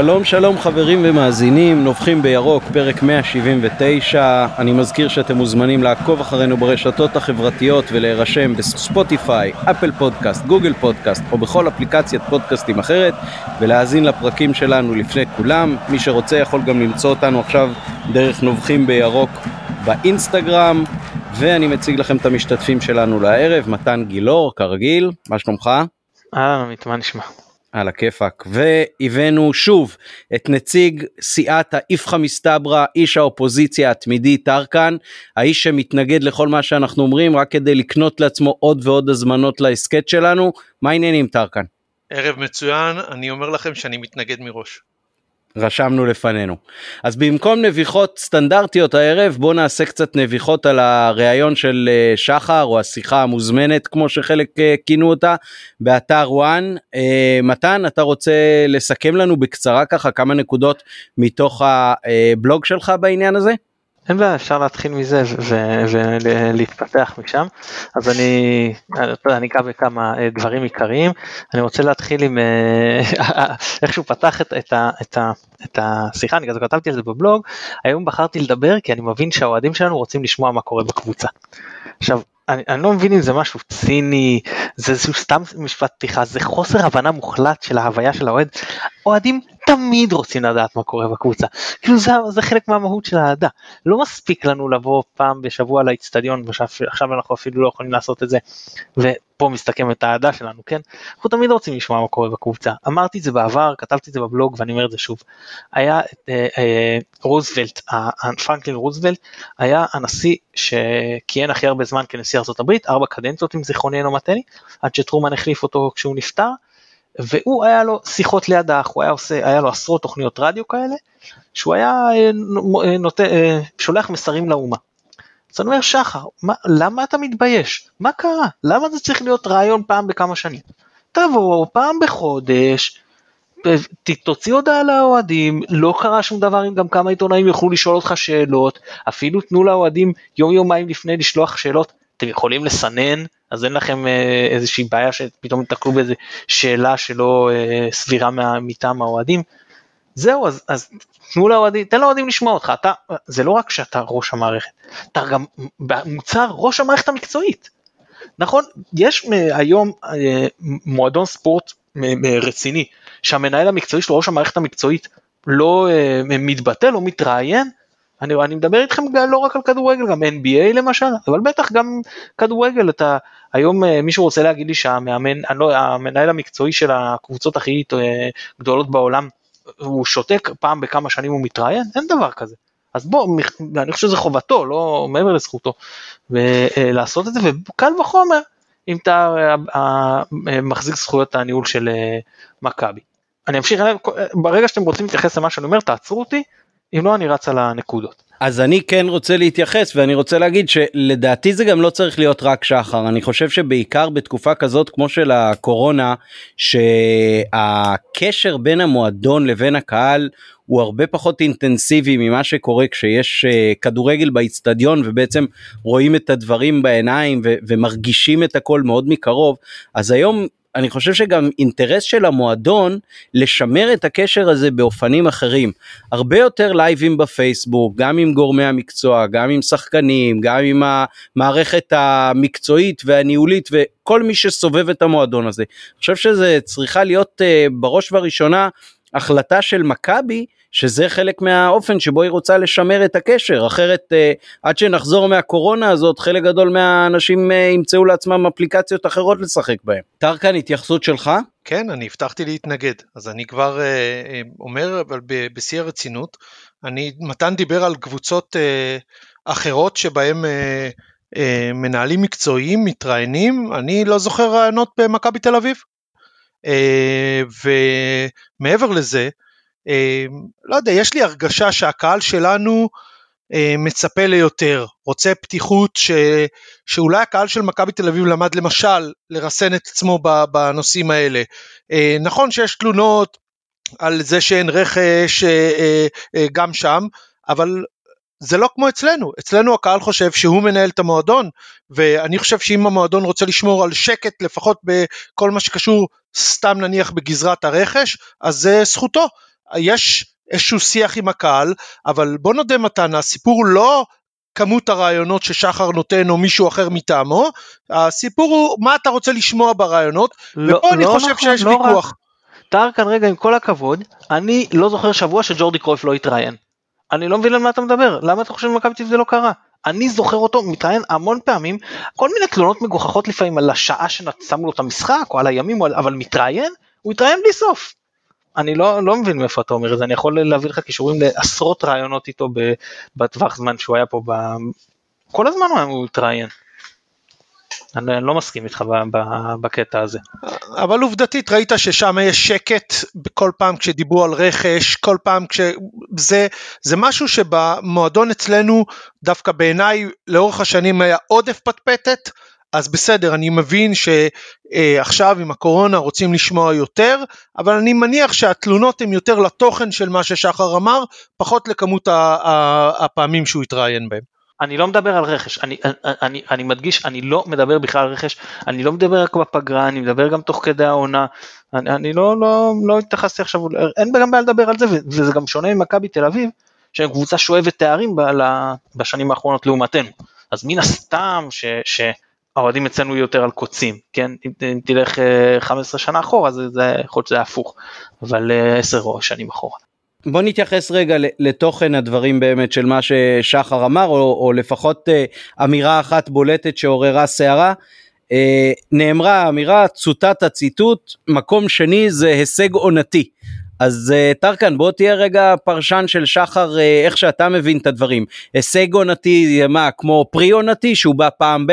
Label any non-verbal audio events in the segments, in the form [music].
שלום שלום חברים ומאזינים, נובחים בירוק, פרק 179. אני מזכיר שאתם מוזמנים לעקוב אחרינו ברשתות החברתיות ולהירשם בספוטיפיי, אפל פודקאסט, גוגל פודקאסט או בכל אפליקציית פודקאסטים אחרת ולהאזין לפרקים שלנו לפני כולם. מי שרוצה יכול גם למצוא אותנו עכשיו דרך נובחים בירוק באינסטגרם. ואני מציג לכם את המשתתפים שלנו לערב, מתן גילאור, כרגיל, מה שלומך? אהלן עמית, מה נשמע? על הכיפאק והבאנו שוב את נציג סיעת האיפכא מסתברא איש האופוזיציה התמידי טרקן האיש שמתנגד לכל מה שאנחנו אומרים רק כדי לקנות לעצמו עוד ועוד הזמנות להסכת שלנו מה העניינים טרקן? ערב מצוין אני אומר לכם שאני מתנגד מראש. רשמנו לפנינו. אז במקום נביחות סטנדרטיות הערב בוא נעשה קצת נביחות על הריאיון של אה, שחר או השיחה המוזמנת כמו שחלק אה, כינו אותה באתר וואן. אה, מתן אתה רוצה לסכם לנו בקצרה ככה כמה נקודות מתוך הבלוג שלך בעניין הזה? אין בעיה אפשר להתחיל מזה ולהתפתח משם אז אני אני אקח בכמה אה, דברים עיקריים אני רוצה להתחיל עם אה, [laughs] איך שהוא פתח את, את, את, את השיחה אני גם כתבתי על זה בבלוג היום בחרתי לדבר כי אני מבין שהאוהדים שלנו רוצים לשמוע מה קורה בקבוצה. עכשיו אני, אני לא מבין אם זה משהו ציני, זה איזשהו סתם משפט פתיחה, זה חוסר הבנה מוחלט של ההוויה של האוהד. אוהדים תמיד רוצים לדעת מה קורה בקבוצה, כאילו זה, זה חלק מהמהות של האהדה. לא מספיק לנו לבוא פעם בשבוע לאיצטדיון, ועכשיו אנחנו אפילו לא יכולים לעשות את זה, ופה מסתכמת האהדה שלנו, כן? אנחנו תמיד רוצים לשמוע מה קורה בקבוצה. אמרתי את זה בעבר, כתבתי את זה בבלוג ואני אומר את זה שוב. היה אה, אה, רוזוולט, פרנקלין רוזוולט, היה הנשיא שכיהן הכי הרבה זמן כנשיא ארה"ב, ארבע קדנציות אם זיכרוני אינו מטני, עד שטרומן החליף אותו כשהוא נפטר, והוא היה לו שיחות ליד האח, הוא היה עושה, היה לו עשרות תוכניות רדיו כאלה, שהוא היה אה, אה, נות, אה, שולח מסרים לאומה. אז אני אומר שחר, מה, למה אתה מתבייש? מה קרה? למה זה צריך להיות רעיון פעם בכמה שנים? תבוא פעם בחודש, תוציא הודעה לאוהדים, לא קרה שום דבר אם גם כמה עיתונאים יוכלו לשאול אותך שאלות, אפילו תנו לאוהדים יום יומיים לפני לשלוח שאלות, אתם יכולים לסנן, אז אין לכם אה, איזושהי בעיה שפתאום תקלו באיזה שאלה שלא אה, סבירה מטעם האוהדים. זהו, אז, אז תנו לאוהדים, תן לאוהדים לשמוע אותך, אתה, זה לא רק שאתה ראש המערכת, אתה גם מוצר ראש המערכת המקצועית. נכון, יש היום אה, מועדון ספורט רציני, שהמנהל המקצועי שלו, ראש המערכת המקצועית, לא מתבטא, לא מתראיין, אני, אני מדבר איתכם לא רק על כדורגל, גם NBA למשל, אבל בטח גם כדורגל, אתה, היום אה, מישהו רוצה להגיד לי שהמאמן, לא, המנהל המקצועי של הקבוצות הכי אה, גדולות בעולם, הוא שותק פעם בכמה שנים הוא מתראיין, אין דבר כזה. אז בוא, אני חושב שזה חובתו, לא מעבר לזכותו, לעשות את זה, וקל וחומר אם אתה מחזיק זכויות הניהול של מכבי. אני אמשיך, ברגע שאתם רוצים להתייחס למה שאני אומר, תעצרו אותי, אם לא אני רץ על הנקודות. אז אני כן רוצה להתייחס ואני רוצה להגיד שלדעתי זה גם לא צריך להיות רק שחר אני חושב שבעיקר בתקופה כזאת כמו של הקורונה שהקשר בין המועדון לבין הקהל הוא הרבה פחות אינטנסיבי ממה שקורה כשיש uh, כדורגל באיצטדיון ובעצם רואים את הדברים בעיניים ומרגישים את הכל מאוד מקרוב אז היום אני חושב שגם אינטרס של המועדון לשמר את הקשר הזה באופנים אחרים. הרבה יותר לייבים בפייסבוק, גם עם גורמי המקצוע, גם עם שחקנים, גם עם המערכת המקצועית והניהולית וכל מי שסובב את המועדון הזה. אני חושב שזה צריכה להיות uh, בראש ובראשונה החלטה של מכבי שזה חלק מהאופן שבו היא רוצה לשמר את הקשר אחרת אה, עד שנחזור מהקורונה הזאת חלק גדול מהאנשים אה, ימצאו לעצמם אפליקציות אחרות לשחק בהם. טרקן התייחסות שלך? כן אני הבטחתי להתנגד אז אני כבר אה, אה, אומר אבל בשיא הרצינות אני מתן דיבר על קבוצות אה, אחרות שבהם אה, אה, מנהלים מקצועיים מתראיינים אני לא זוכר רעיונות במכבי תל אביב. אה, ומעבר לזה אה, לא יודע, יש לי הרגשה שהקהל שלנו אה, מצפה ליותר, רוצה פתיחות ש, שאולי הקהל של מכבי תל אביב למד למשל לרסן את עצמו בנושאים האלה. נכון שיש תלונות על זה שאין רכש גם שם, אבל זה לא כמו אצלנו, אצלנו הקהל חושב שהוא מנהל את המועדון, ואני חושב שאם המועדון רוצה לשמור על שקט לפחות בכל מה שקשור סתם נניח בגזרת הרכש, אז זה זכותו. יש איזשהו שיח עם הקהל, אבל בוא נודה מתן, הסיפור הוא לא כמות הרעיונות ששחר נותן או מישהו אחר מטעמו, הסיפור הוא מה אתה רוצה לשמוע ברעיונות, לא, ופה לא אני חושב נכון, שיש לא ויכוח. רק. טרקן רגע עם כל הכבוד, אני לא זוכר שבוע שג'ורדי קרויף לא התראיין. אני לא מבין על מה אתה מדבר, למה אתה חושב במכבי תל אביב זה לא קרה? אני זוכר אותו מתראיין המון פעמים, כל מיני תלונות מגוחכות לפעמים על השעה ששמו לו את המשחק או על הימים, אבל מתראיין, הוא התראיין בלי סוף. אני לא, לא מבין מאיפה אתה אומר את זה, אני יכול להביא לך קישורים לעשרות רעיונות איתו בטווח זמן שהוא היה פה, ב... כל הזמן הוא התראיין. אני, אני לא מסכים איתך בקטע הזה. אבל עובדתית ראית ששם יש שקט כל פעם כשדיברו על רכש, כל פעם כשזה זה משהו שבמועדון אצלנו דווקא בעיניי לאורך השנים היה עודף פטפטת. אז בסדר, אני מבין שעכשיו עם הקורונה רוצים לשמוע יותר, אבל אני מניח שהתלונות הן יותר לתוכן של מה ששחר אמר, פחות לכמות הפעמים שהוא התראיין בהם. אני לא מדבר על רכש, אני, אני, אני מדגיש, אני לא מדבר בכלל על רכש, אני לא מדבר רק בפגרה, אני מדבר גם תוך כדי העונה, אני, אני לא, לא, לא התייחסתי עכשיו, אין גם בעיה לדבר על זה, וזה גם שונה ממכבי תל אביב, שהם קבוצה שואבת תארים בשנים האחרונות לעומתנו, אז מן הסתם ש... ש האוהדים אצלנו יותר על קוצים, כן? אם, אם תלך 15 אה, שנה אחורה, זה, זה יכול להיות שזה הפוך, אבל 10 אה, שנים אחורה. בוא נתייחס רגע לתוכן הדברים באמת של מה ששחר אמר, או, או לפחות אה, אמירה אחת בולטת שעוררה סערה. אה, נאמרה אמירה, צוטט הציטוט, מקום שני זה הישג עונתי. אז אה, טרקן בוא תהיה רגע פרשן של שחר איך שאתה מבין את הדברים. הישג עונתי מה כמו פרי עונתי שהוא בא פעם ב?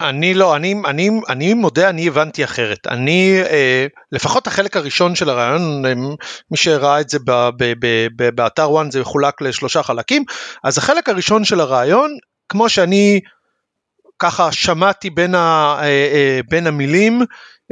אני לא, אני, אני, אני מודה, אני הבנתי אחרת. אני, אה, לפחות החלק הראשון של הרעיון, אה, מי שראה את זה ב, ב, ב, ב, באתר ONE זה מחולק לשלושה חלקים, אז החלק הראשון של הרעיון, כמו שאני ככה שמעתי בין, ה, אה, אה, בין המילים,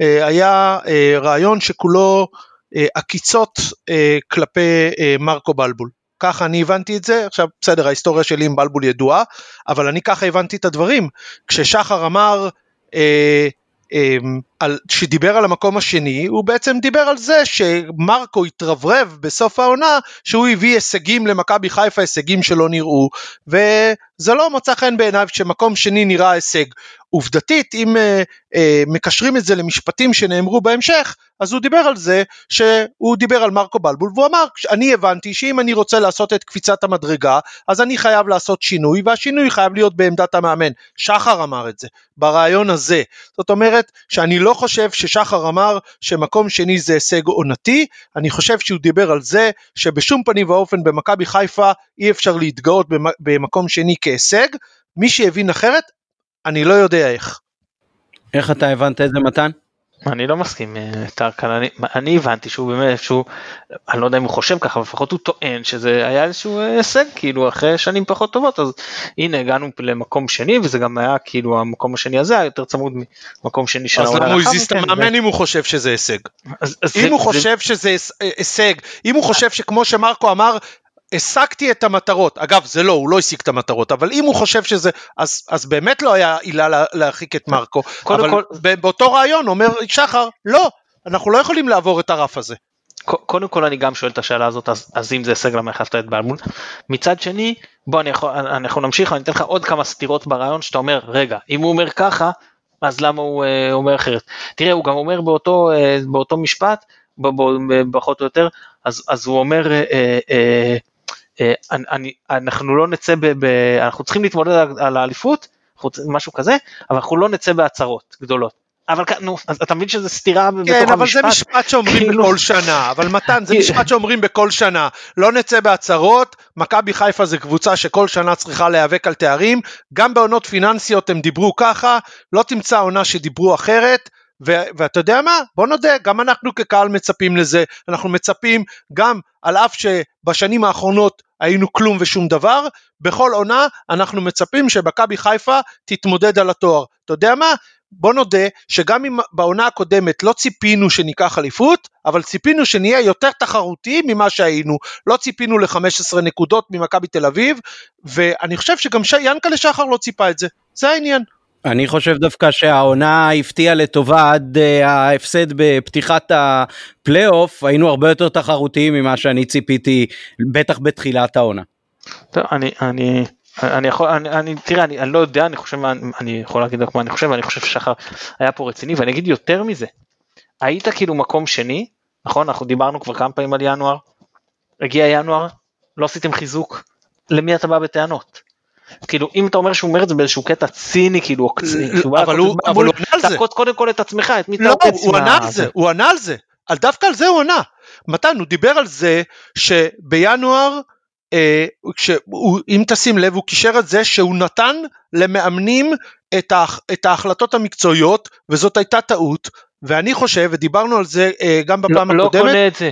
אה, היה אה, רעיון שכולו אה, עקיצות אה, כלפי אה, מרקו בלבול. ככה אני הבנתי את זה, עכשיו בסדר ההיסטוריה שלי עם בלבול ידועה, אבל אני ככה הבנתי את הדברים. כששחר אמר אה, אה, על, שדיבר על המקום השני, הוא בעצם דיבר על זה שמרקו התרברב בסוף העונה שהוא הביא הישגים למכבי חיפה, הישגים שלא נראו, וזה לא מצא חן בעיניו שמקום שני נראה הישג. עובדתית, אם אה, אה, מקשרים את זה למשפטים שנאמרו בהמשך, אז הוא דיבר על זה שהוא דיבר על מרקו בלבול והוא אמר אני הבנתי שאם אני רוצה לעשות את קפיצת המדרגה אז אני חייב לעשות שינוי והשינוי חייב להיות בעמדת המאמן. שחר אמר את זה ברעיון הזה. זאת אומרת שאני לא חושב ששחר אמר שמקום שני זה הישג עונתי, אני חושב שהוא דיבר על זה שבשום פנים ואופן במכבי חיפה אי אפשר להתגאות במקום שני כהישג. מי שהבין אחרת אני לא יודע איך. איך אתה הבנת את זה מתן? אני לא מסכים אה, טרקן, אני, אני הבנתי שהוא באמת, שהוא, אני לא יודע אם הוא חושב ככה, אבל לפחות הוא טוען שזה היה איזשהו אה, הישג, כאילו אחרי שנים פחות טובות, אז הנה הגענו למקום שני, וזה גם היה כאילו המקום השני הזה היה יותר צמוד ממקום שני של העונה. אז למה הוא הזיז את המאמן אם הוא חושב שזה הישג? אז, אז אם זה, הוא חושב זה... שזה הישג, אם הוא חושב שכמו שמרקו אמר, השגתי את המטרות, אגב זה לא, הוא לא השיג את המטרות, אבל אם הוא חושב שזה, אז, אז באמת לא היה עילה להרחיק את מרקו, אבל כל... באותו רעיון אומר שחר, לא, אנחנו לא יכולים לעבור את הרף הזה. קודם כל אני גם שואל את השאלה הזאת, אז, אז אם זה הישג למה החלפת את בלמול. מצד שני, בוא אני יכול, אנחנו נמשיך, אני אתן לך עוד כמה סתירות ברעיון שאתה אומר, רגע, אם הוא אומר ככה, אז למה הוא אה, אומר אחרת? תראה, הוא גם אומר באותו, אה, באותו משפט, פחות או יותר, אז, אז הוא אומר, אה, אה, אה, אני, אנחנו לא נצא, ב, ב, אנחנו צריכים להתמודד על, על האליפות, משהו כזה, אבל אנחנו לא נצא בהצהרות גדולות. אבל נו, אז אתה מבין שזה סתירה כן, בתוך המשפט? כן, אבל זה משפט שאומרים כאילו... בכל שנה, אבל מתן, זה [laughs] משפט שאומרים בכל שנה. לא נצא בהצהרות, מכבי חיפה זה קבוצה שכל שנה צריכה להיאבק על תארים, גם בעונות פיננסיות הם דיברו ככה, לא תמצא עונה שדיברו אחרת, ו- ואתה יודע מה? בוא נודה, גם אנחנו כקהל מצפים לזה, אנחנו מצפים גם על אף שבשנים האחרונות היינו כלום ושום דבר, בכל עונה אנחנו מצפים שמכבי חיפה תתמודד על התואר. אתה יודע מה? בוא נודה שגם אם בעונה הקודמת לא ציפינו שניקח אליפות, אבל ציפינו שנהיה יותר תחרותיים ממה שהיינו. לא ציפינו ל-15 נקודות ממכבי תל אביב, ואני חושב שגם ש... ינקלה שחר לא ציפה את זה. זה העניין. אני חושב דווקא שהעונה הפתיעה לטובה עד uh, ההפסד בפתיחת הפלייאוף, היינו הרבה יותר תחרותיים ממה שאני ציפיתי, בטח בתחילת העונה. טוב, אני, אני, אני יכול, אני, אני, תראה, אני, אני לא יודע, אני חושב, אני, אני יכול להגיד מה אני חושב, אני חושב ששחר היה פה רציני, ואני אגיד יותר מזה, היית כאילו מקום שני, נכון? אנחנו דיברנו כבר כמה פעמים על ינואר, הגיע ינואר, לא עשיתם חיזוק, למי אתה בא בטענות? כאילו אם אתה אומר שהוא אומר את זה באיזשהו קטע ציני כאילו אבל הוא ענה על זה קודם כל את עצמך את מי לא הוא ענה על זה הוא ענה על זה על דווקא על זה הוא ענה מתן הוא דיבר על זה שבינואר אה, כשהוא, אם תשים לב הוא קישר את זה שהוא נתן למאמנים את, ההחלטות המקצועיות וזאת הייתה טעות ואני חושב ודיברנו על זה אה, גם בפעם לא, הקודמת. לא קונה את זה.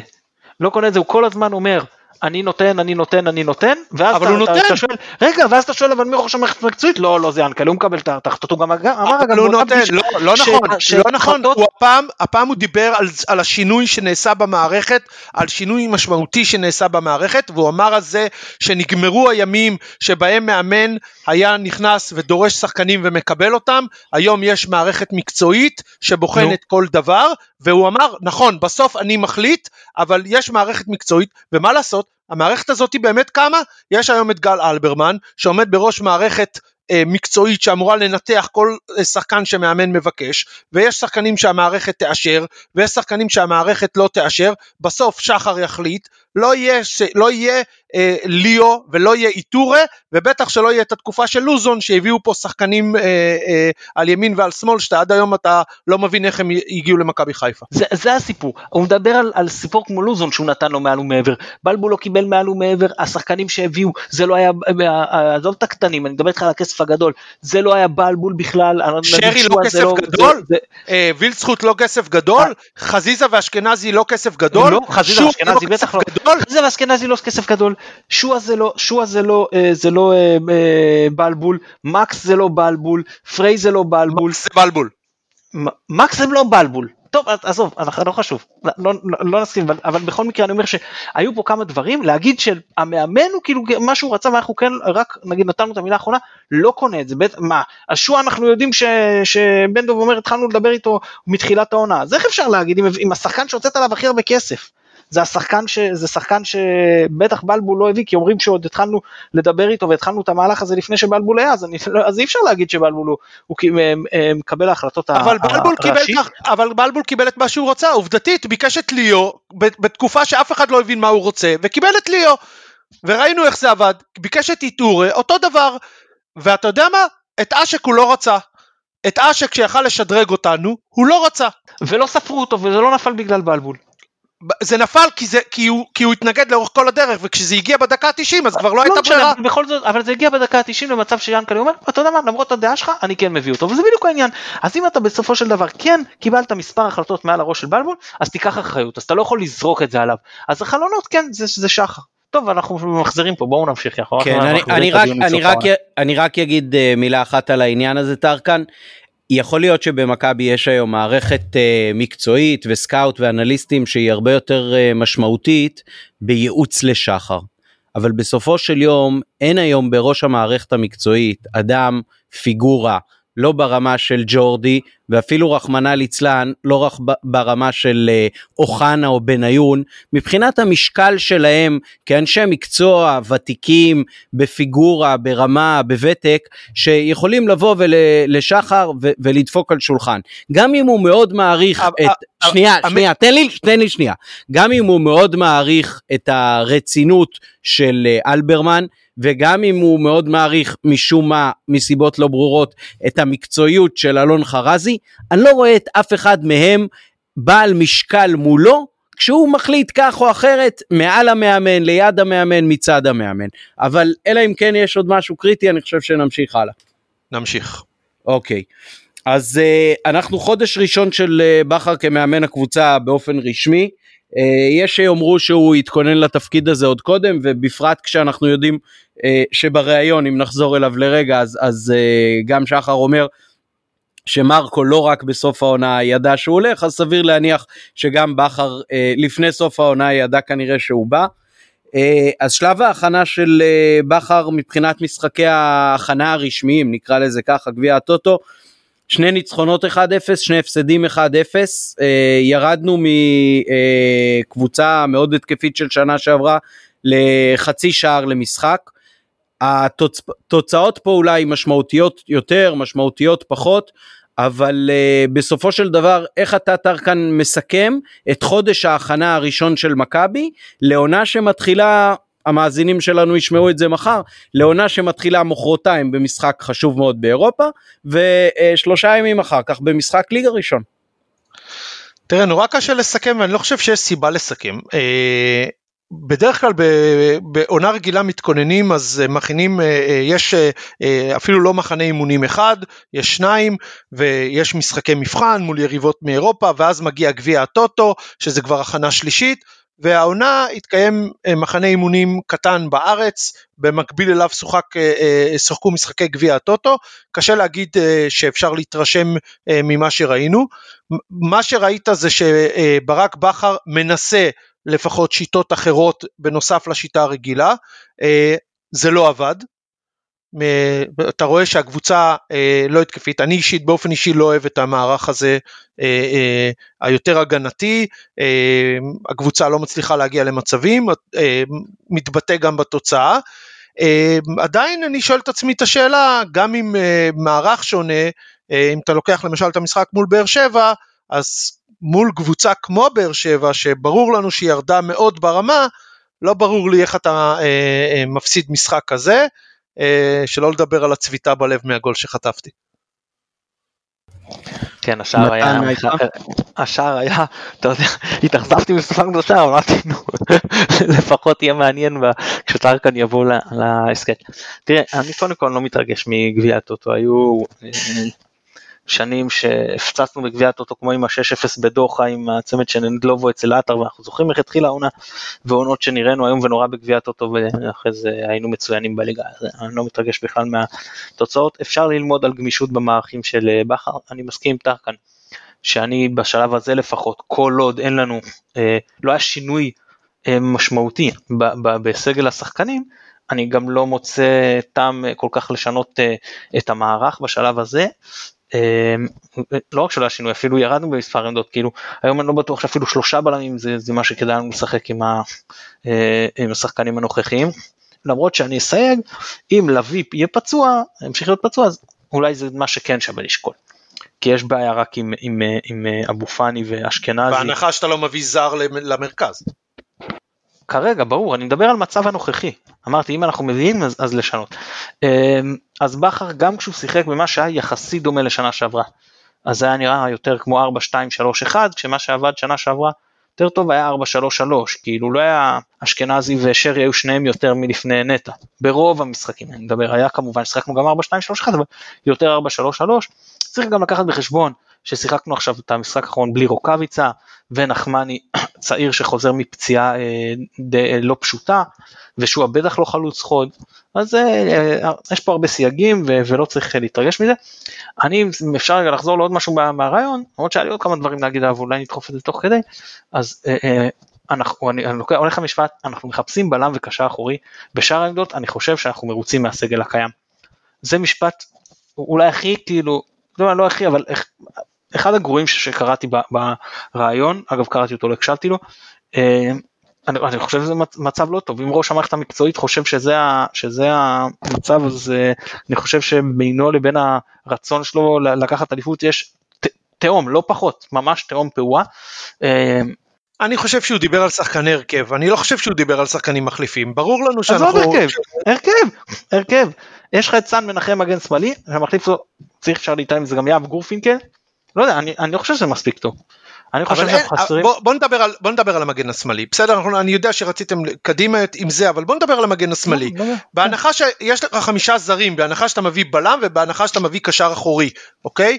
לא קונה את זה הוא כל הזמן אומר אני נותן, אני נותן, אני נותן, ואז אבל אתה, הוא אתה, נותן. אתה שואל, רגע, ואז אתה שואל, אבל מי ראש המערכת המקצועית? לא, לא, זה ינקל, הוא מקבל את ההחלטות, הוא גם אמר, אבל אגב, הוא באותה נותן, לא, לא נכון, לא נכון, הוא הפעם, הפעם הוא דיבר על, על השינוי שנעשה במערכת, על שינוי משמעותי שנעשה במערכת, והוא אמר על זה שנגמרו הימים שבהם מאמן היה נכנס ודורש שחקנים ומקבל אותם, היום יש מערכת מקצועית שבוחנת כל דבר, והוא אמר, נכון, בסוף אני מחליט, אבל יש מערכת מקצועית, ומה לעשות, המערכת הזאת היא באמת קמה, יש היום את גל אלברמן, שעומד בראש מערכת מקצועית שאמורה לנתח כל אה, שחקן שמאמן מבקש, ויש שחקנים שהמערכת תאשר, ויש שחקנים שהמערכת לא תאשר, בסוף שחר יחליט, לא יהיה. לא יהיה אה, ליאו ולא יהיה איטורה, ובטח שלא יהיה את התקופה של לוזון שהביאו פה שחקנים אה, אה, על ימין ועל שמאל, שאתה עד היום אתה לא מבין איך הם הגיעו למכבי חיפה. זה, זה הסיפור, הוא מדבר על, על סיפור כמו לוזון שהוא נתן לו מעל ומעבר, בלבול לא קיבל מעל ומעבר, השחקנים שהביאו, זה לא היה, אה, עזוב את הקטנים, אני מדבר איתך על הכסף הגדול, זה לא היה בלבול בכלל, אני שרי לא כסף לא- גדול? זה- זה- אה, וילצחוט לא כסף גדול, חזיזה ואשכנזי לא כסף גדול, לא, חזיזה ואשכנזי לא בטח לא. גדול, חזיזה ואשכנזי לא כסף גדול, שועה זה לא, שועה זה לא, אה, זה לא אה, אה, בלבול, מקס זה לא בלבול, פריי זה לא בלבול, זה בלבול. מ- מקס זה לא בלבול. טוב, עזוב, לא חשוב, לא, לא, לא נסכים, אבל, אבל בכל מקרה אני אומר שהיו פה כמה דברים, להגיד שהמאמן הוא כאילו מה שהוא רצה ואנחנו כן רק נגיד נתנו את המילה האחרונה, לא קונה את זה, בית, מה, השועה אנחנו יודעים ש, שבן דב אומר התחלנו לדבר איתו מתחילת העונה, אז איך אפשר להגיד עם, עם השחקן שהוצאת עליו הכי הרבה כסף? זה השחקן ש... זה שחקן שבטח בלבול לא הביא כי אומרים שעוד התחלנו לדבר איתו והתחלנו את המהלך הזה לפני שבלבול היה אז, אני, לא- אז אי אפשר להגיד שבלבול הוא, הוא כי- אה, אה, מקבל ההחלטות אבל ה- בלבול קיבל, אבל בלבול קיבל את מה שהוא רוצה, עובדתית ביקש את ליאו בתקופה שאף אחד לא הבין מה הוא רוצה, וקיבל את ליאו. וראינו איך זה עבד, ביקש את איטורה, אותו דבר. ואתה יודע מה? את אשק הוא לא רצה. את אשק שיכל לשדרג אותנו, הוא לא רצה. ולא ספרו אותו וזה לא נפל בגלל בלבול. זה נפל כי, זה, כי, הוא, כי הוא התנגד לאורך כל הדרך, וכשזה הגיע בדקה ה-90 אז כבר לא הייתה משנה, ברירה. אבל בכל זאת, אבל זה הגיע בדקה ה-90 למצב שיאנקל'ה אומר, אתה יודע מה, למרות הדעה שלך, אני כן מביא אותו, וזה בדיוק העניין. אז אם אתה בסופו של דבר כן קיבלת מספר החלטות מעל הראש של בלבול, אז תיקח אחריות, אז אתה לא יכול לזרוק את זה עליו. אז החלונות, כן, זה, זה שחר. טוב, אנחנו מחזירים פה, בואו נמשיך. רק- כן, אני, אני, רק, אני, רק. אני רק אגיד אה, מילה אחת על העניין הזה טרקן. יכול להיות שבמכבי יש היום מערכת אה, מקצועית וסקאוט ואנליסטים שהיא הרבה יותר אה, משמעותית בייעוץ לשחר. אבל בסופו של יום אין היום בראש המערכת המקצועית אדם, פיגורה, לא ברמה של ג'ורדי ואפילו רחמנא ליצלן לא רק ברמה של אה, אוחנה או בניון. מבחינת המשקל שלהם כאנשי מקצוע ותיקים בפיגורה ברמה בוותק שיכולים לבוא לשחר ו- ולדפוק על שולחן. גם אם הוא מאוד מעריך את שנייה שנייה תן לי תן לי שנייה גם אם הוא מאוד מעריך את הרצינות של אה, אלברמן וגם אם הוא מאוד מעריך משום מה מסיבות לא ברורות את המקצועיות של אלון חרזי אני לא רואה את אף אחד מהם בעל משקל מולו כשהוא מחליט כך או אחרת מעל המאמן ליד המאמן מצד המאמן אבל אלא אם כן יש עוד משהו קריטי אני חושב שנמשיך הלאה. נמשיך. אוקיי אז uh, אנחנו חודש ראשון של uh, בכר כמאמן הקבוצה באופן רשמי. Uh, יש שיאמרו שהוא התכונן לתפקיד הזה עוד קודם ובפרט כשאנחנו יודעים uh, שבריאיון אם נחזור אליו לרגע אז, אז uh, גם שחר אומר שמרקו לא רק בסוף העונה ידע שהוא הולך אז סביר להניח שגם בכר uh, לפני סוף העונה ידע כנראה שהוא בא. אז שלב ההכנה של בכר מבחינת משחקי ההכנה הרשמיים נקרא לזה ככה גביע הטוטו שני ניצחונות 1-0 שני הפסדים 1-0 ירדנו מקבוצה מאוד התקפית של שנה שעברה לחצי שער למשחק. התוצאות פה אולי משמעותיות יותר משמעותיות פחות אבל uh, בסופו של דבר איך אתה טרקן מסכם את חודש ההכנה הראשון של מכבי לעונה שמתחילה המאזינים שלנו ישמעו את זה מחר לעונה שמתחילה מחרתיים במשחק חשוב מאוד באירופה ושלושה ימים אחר כך במשחק ליגה ראשון. תראה נורא קשה לסכם ואני לא חושב שיש סיבה לסכם. אה, בדרך כלל בעונה רגילה מתכוננים אז מכינים אה, יש אפילו לא מחנה אימונים אחד יש שניים ויש משחקי מבחן מול יריבות מאירופה ואז מגיע גביע הטוטו שזה כבר הכנה שלישית והעונה התקיים אה, מחנה אימונים קטן בארץ, במקביל אליו שוחק, אה, אה, שוחקו משחקי גביע הטוטו, קשה להגיד שאפשר להתרשם ממה שראינו. מה שראית זה שברק בכר מנסה לפחות שיטות אחרות בנוסף לשיטה הרגילה, זה לא עבד, אתה רואה שהקבוצה אה, לא התקפית, אני אישית באופן אישי לא אוהב את המערך הזה אה, אה, היותר הגנתי, הקבוצה לא מצליחה להגיע למצבים, מתבטא גם בתוצאה. אה, עדיין אני שואל את עצמי את השאלה, גם אה, מערך שונה, אם אתה לוקח למשל את המשחק מול באר שבע, אז מול קבוצה כמו באר שבע, שברור לנו שהיא ירדה מאוד ברמה, לא ברור לי איך אתה מפסיד משחק כזה. אה, שלא לדבר על הצביטה בלב מהגול שחטפתי. כן, השער היה, השער היה, אתה יודע, התאכזבתי מספר השער, אמרתי, נו, [laughs] לפחות יהיה מעניין כשטרקן יבוא להסכת. תראה, אני קודם כל לא מתרגש מגביע הטוטו, היו אה, שנים שהפצצנו בגביע הטוטו כמו עם ה-6-0 בדוחה עם הצמד של נדלובו אצל עטר ואנחנו זוכרים איך התחילה העונה ועונות שנראינו היום ונורא בגביע הטוטו ואחרי זה היינו מצוינים בליגה. אז אני לא מתרגש בכלל מהתוצאות. אפשר ללמוד על גמישות במערכים של אה, בכר. אני מסכים עם טרקן שאני בשלב הזה לפחות כל עוד אין לנו אה, לא היה שינוי אה, משמעותי בסגל השחקנים אני גם לא מוצא טעם כל כך לשנות את המערך בשלב הזה לא רק שלא היה שינוי אפילו ירדנו במספר עמדות כאילו היום אני לא בטוח שאפילו שלושה בלמים זה, זה מה שכדאי לנו לשחק עם, ה, אה, עם השחקנים הנוכחיים למרות שאני אסייג אם לביא יהיה פצוע ימשיך להיות פצוע אז אולי זה מה שכן שווה לשקול. כי יש בעיה רק עם, עם, עם, עם אבו פאני ואשכנזי. בהנחה שאתה לא מביא זר למרכז. כרגע ברור אני מדבר על מצב הנוכחי. אמרתי אם אנחנו מביאים אז, אז לשנות. אמ, אז בכר גם כשהוא שיחק במה שהיה יחסית דומה לשנה שעברה אז זה היה נראה יותר כמו 4 2 3 1 כשמה שעבד שנה שעברה יותר טוב היה 4 3 3 כאילו לא היה אשכנזי ושרי היו שניהם יותר מלפני נטע. ברוב המשחקים אני מדבר היה כמובן שחקנו גם 4 2 3 1 אבל יותר 4 3 3 צריך גם לקחת בחשבון ששיחקנו עכשיו את המשחק האחרון בלי רוקאביצה ונחמני [coughs] צעיר שחוזר מפציעה אה, די, אה, לא פשוטה ושהוא בטח לא חלוץ חוד אז אה, יש פה הרבה סייגים ולא צריך להתרגש מזה. אני אם אפשר רגע לחזור לעוד משהו מהרעיון למרות שהיה לי עוד כמה דברים להגיד אבל אולי נדחוף את זה תוך כדי אז אנחנו, אני, אני הולך למשפט, אנחנו מחפשים בלם וקשר אחורי, בשאר העמדות אני חושב שאנחנו מרוצים מהסגל הקיים. זה משפט אולי הכי כאילו, לא, לא הכי, אבל אחד הגרועים שקראתי ברעיון, אגב קראתי אותו, לא הקשבתי לו, אה, אני, אני חושב שזה מצב לא טוב, אם ראש המערכת המקצועית חושב שזה, ה, שזה המצב, אז אה, אני חושב שבינו לבין הרצון שלו לקחת אליפות יש תהום, לא פחות, ממש תהום פעורה. אה, אני חושב שהוא דיבר על שחקני הרכב, אני לא חושב שהוא דיבר על שחקנים מחליפים, ברור לנו שאנחנו... אז עוד הרכב, הרכב, הרכב. יש לך את סאן מנחם מגן שמאלי, המחליף לו, צריך אפשר להתעלם, זה גם יאב גורפינקל, לא יודע, אני, אני לא חושב שזה מספיק טוב. אני חושב שאנחנו חסרים... בוא, בוא, נדבר על, בוא נדבר על המגן השמאלי. בסדר, אנחנו, אני יודע שרציתם קדימה עם זה, אבל בוא נדבר על המגן השמאלי. לא, לא, לא. בהנחה שיש לך חמישה זרים, בהנחה שאתה מביא בלם ובהנחה שאתה מביא קשר אחורי, אוקיי?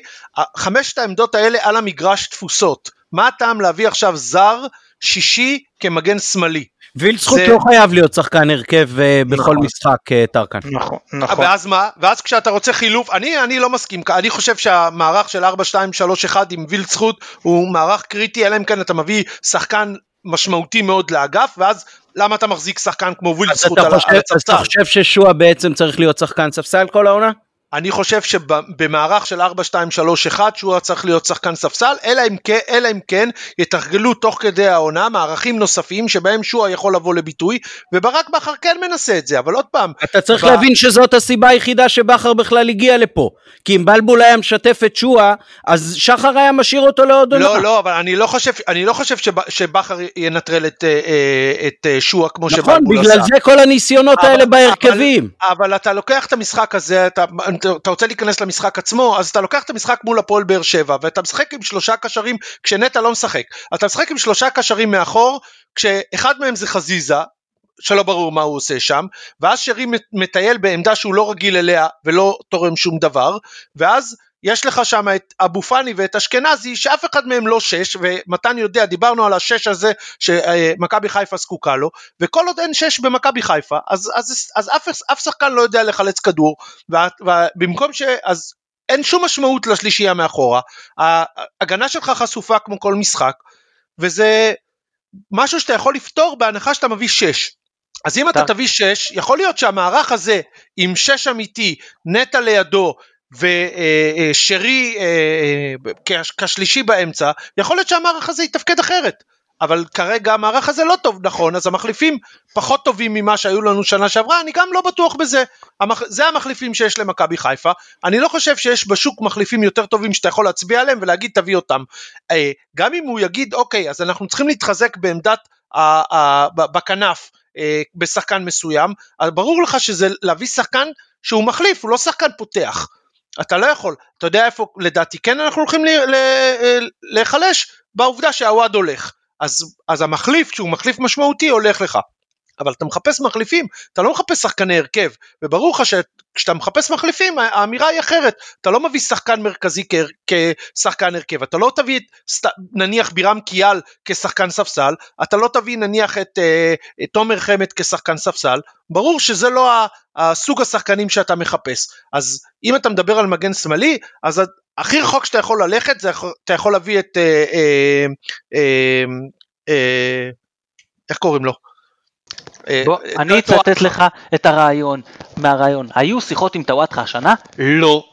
חמשת העמדות האלה על המגרש תפוסות. מה הטעם להביא עכשיו זר שישי כמגן שמאלי? וילצחוט זה... לא חייב להיות שחקן הרכב אה, בכל נכון. משחק אה, טרקן. נכון, נכון. ואז מה? ואז כשאתה רוצה חילוף, אני, אני לא מסכים, אני חושב שהמערך של 4-2-3-1 עם וילצחוט הוא מערך קריטי, אלא אם כן אתה מביא שחקן משמעותי מאוד לאגף, ואז למה אתה מחזיק שחקן כמו אתה על על אז אתה הספסל? חושב ששועה בעצם צריך להיות שחקן ספסל כל העונה? אני חושב שבמערך של 4-2-3-1 שהוא צריך להיות שחקן ספסל, אלא אם כן, אלא אם כן יתרגלו תוך כדי העונה מערכים נוספים שבהם שועה יכול לבוא לביטוי, וברק בכר כן מנסה את זה, אבל עוד פעם, אתה צריך ב- להבין שזאת הסיבה היחידה שבכר בכלל הגיע לפה. כי אם בלבול היה משתף את שועה, אז שחר היה משאיר אותו לעוד עונה. לא, לא, אבל אני לא חושב, אני לא חושב שבכ- שבכר ינטרל את, אה, אה, את אה, שועה כמו נכון, שבלבול עשה. בגלל זה כל הניסיונות אבל- האלה בהרכבים. אבל, אבל אתה לוקח את המשחק הזה, אתה, אתה רוצה להיכנס למשחק עצמו, אז אתה לוקח את המשחק מול הפועל באר שבע, ואתה משחק עם שלושה קשרים כשנטע לא משחק. אתה משחק עם שלושה קשרים מאחור, כשאחד מהם זה חזיזה, שלא ברור מה הוא עושה שם, ואז שרי מטייל בעמדה שהוא לא רגיל אליה ולא תורם שום דבר, ואז יש לך שם את אבו פאני ואת אשכנזי שאף אחד מהם לא שש ומתן יודע דיברנו על השש הזה שמכבי חיפה זקוקה לו וכל עוד אין שש במכבי חיפה אז, אז, אז אף, אף שחקן לא יודע לחלץ כדור ובמקום ש... אז אין שום משמעות לשלישייה מאחורה. ההגנה שלך חשופה כמו כל משחק וזה משהו שאתה יכול לפתור בהנחה שאתה מביא שש. אז אם אתה תביא שש, יכול להיות שהמערך הזה עם שש אמיתי, נטע לידו ושרי כשלישי באמצע, יכול להיות שהמערך הזה יתפקד אחרת. אבל כרגע המערך הזה לא טוב נכון, אז המחליפים פחות טובים ממה שהיו לנו שנה שעברה, אני גם לא בטוח בזה. זה המחליפים שיש למכבי חיפה, אני לא חושב שיש בשוק מחליפים יותר טובים שאתה יכול להצביע עליהם ולהגיד תביא אותם. גם אם הוא יגיד אוקיי, אז אנחנו צריכים להתחזק בעמדת בכנף, בשחקן מסוים, אז ברור לך שזה להביא שחקן שהוא מחליף, הוא לא שחקן פותח. אתה לא יכול, אתה יודע איפה לדעתי כן אנחנו הולכים להיחלש? בעובדה שהוואד הולך. אז, אז המחליף, שהוא מחליף משמעותי, הולך לך. אבל אתה מחפש מחליפים, אתה לא מחפש שחקני הרכב, וברור לך שכשאתה מחפש מחליפים, האמירה היא אחרת, אתה לא מביא שחקן מרכזי כשחקן הרכב, אתה לא תביא את, נניח בירם קיאל כשחקן ספסל, אתה לא תביא נניח את, את תומר חמד כשחקן ספסל, ברור שזה לא הסוג השחקנים שאתה מחפש, אז אם אתה מדבר על מגן שמאלי, אז הכי רחוק שאתה יכול ללכת, זה אתה יכול להביא את, אה, אה, אה, אה, איך קוראים לו? בוא, אני אצטט לך את הרעיון, מהרעיון. היו שיחות עם טוואטחה השנה? לא.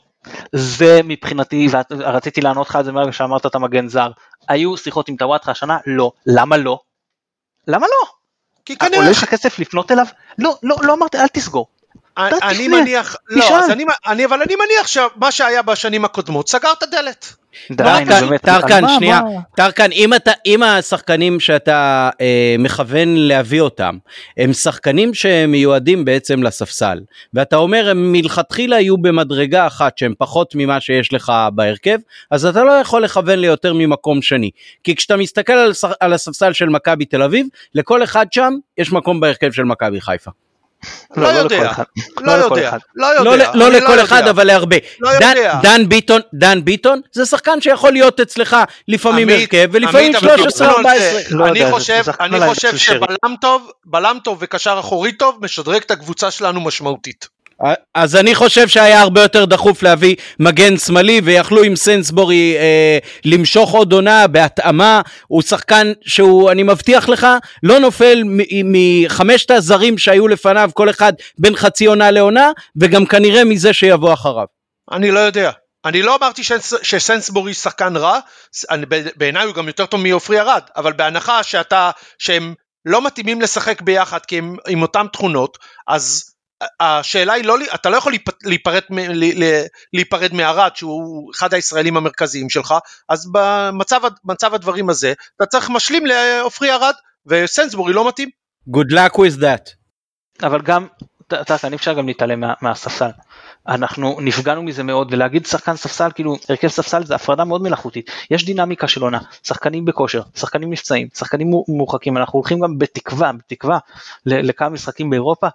זה מבחינתי, ורציתי לענות לך על זה מהרגע שאמרת את המגן זר. היו שיחות עם טוואטחה השנה? לא. למה לא? למה לא? כי כנראה... עולה לך כסף לפנות אליו? לא, לא, לא אמרתי, אל תסגור. אני מניח, לא, אז אני, אני, אבל אני מניח שמה שהיה בשנים הקודמות סגר את הדלת. טרקן, שנייה, טרקן, אם, אתה, אם השחקנים שאתה אה, מכוון להביא אותם, הם שחקנים שמיועדים בעצם לספסל, ואתה אומר הם מלכתחילה יהיו במדרגה אחת שהם פחות ממה שיש לך בהרכב, אז אתה לא יכול לכוון ליותר ממקום שני. כי כשאתה מסתכל על, על הספסל של מכבי תל אביב, לכל אחד שם יש מקום בהרכב של מכבי חיפה. לא יודע, לא יודע, לא יודע. לא לכל אחד אבל להרבה. לא. דן ביטון, דן ביטון זה שחקן שיכול להיות אצלך לפעמים הרכב ולפעמים 13-14. אני חושב, אני חושב שבלם טוב, בלם טוב וקשר אחורי טוב משדרג את הקבוצה שלנו משמעותית. אז אני חושב שהיה הרבה יותר דחוף להביא מגן שמאלי ויכלו עם סנסבורי אה, למשוך עוד עונה בהתאמה, הוא שחקן שהוא אני מבטיח לך לא נופל מחמשת הזרים שהיו לפניו כל אחד בין חצי עונה לעונה וגם כנראה מזה שיבוא אחריו. אני לא יודע. אני לא אמרתי שסנסבורי שחקן רע, בעיניי הוא גם יותר טוב מעופרי ארד, אבל בהנחה שאתה, שהם לא מתאימים לשחק ביחד כי הם עם אותן תכונות, אז השאלה היא לא, אתה לא יכול להיפרד, להיפרד מארד שהוא אחד הישראלים המרכזיים שלך, אז במצב הדברים הזה אתה צריך משלים לעופרי ארד וסנסבורי לא מתאים. Good luck with that. אבל גם, אתה יודע, אפשר גם להתעלם מה, מהספסל. אנחנו נפגענו מזה מאוד ולהגיד שחקן ספסל כאילו הרכב ספסל זה הפרדה מאוד מלאכותית יש דינמיקה של עונה שחקנים בכושר שחקנים נפצעים שחקנים מורחקים אנחנו הולכים גם בתקווה בתקווה לכמה משחקים באירופה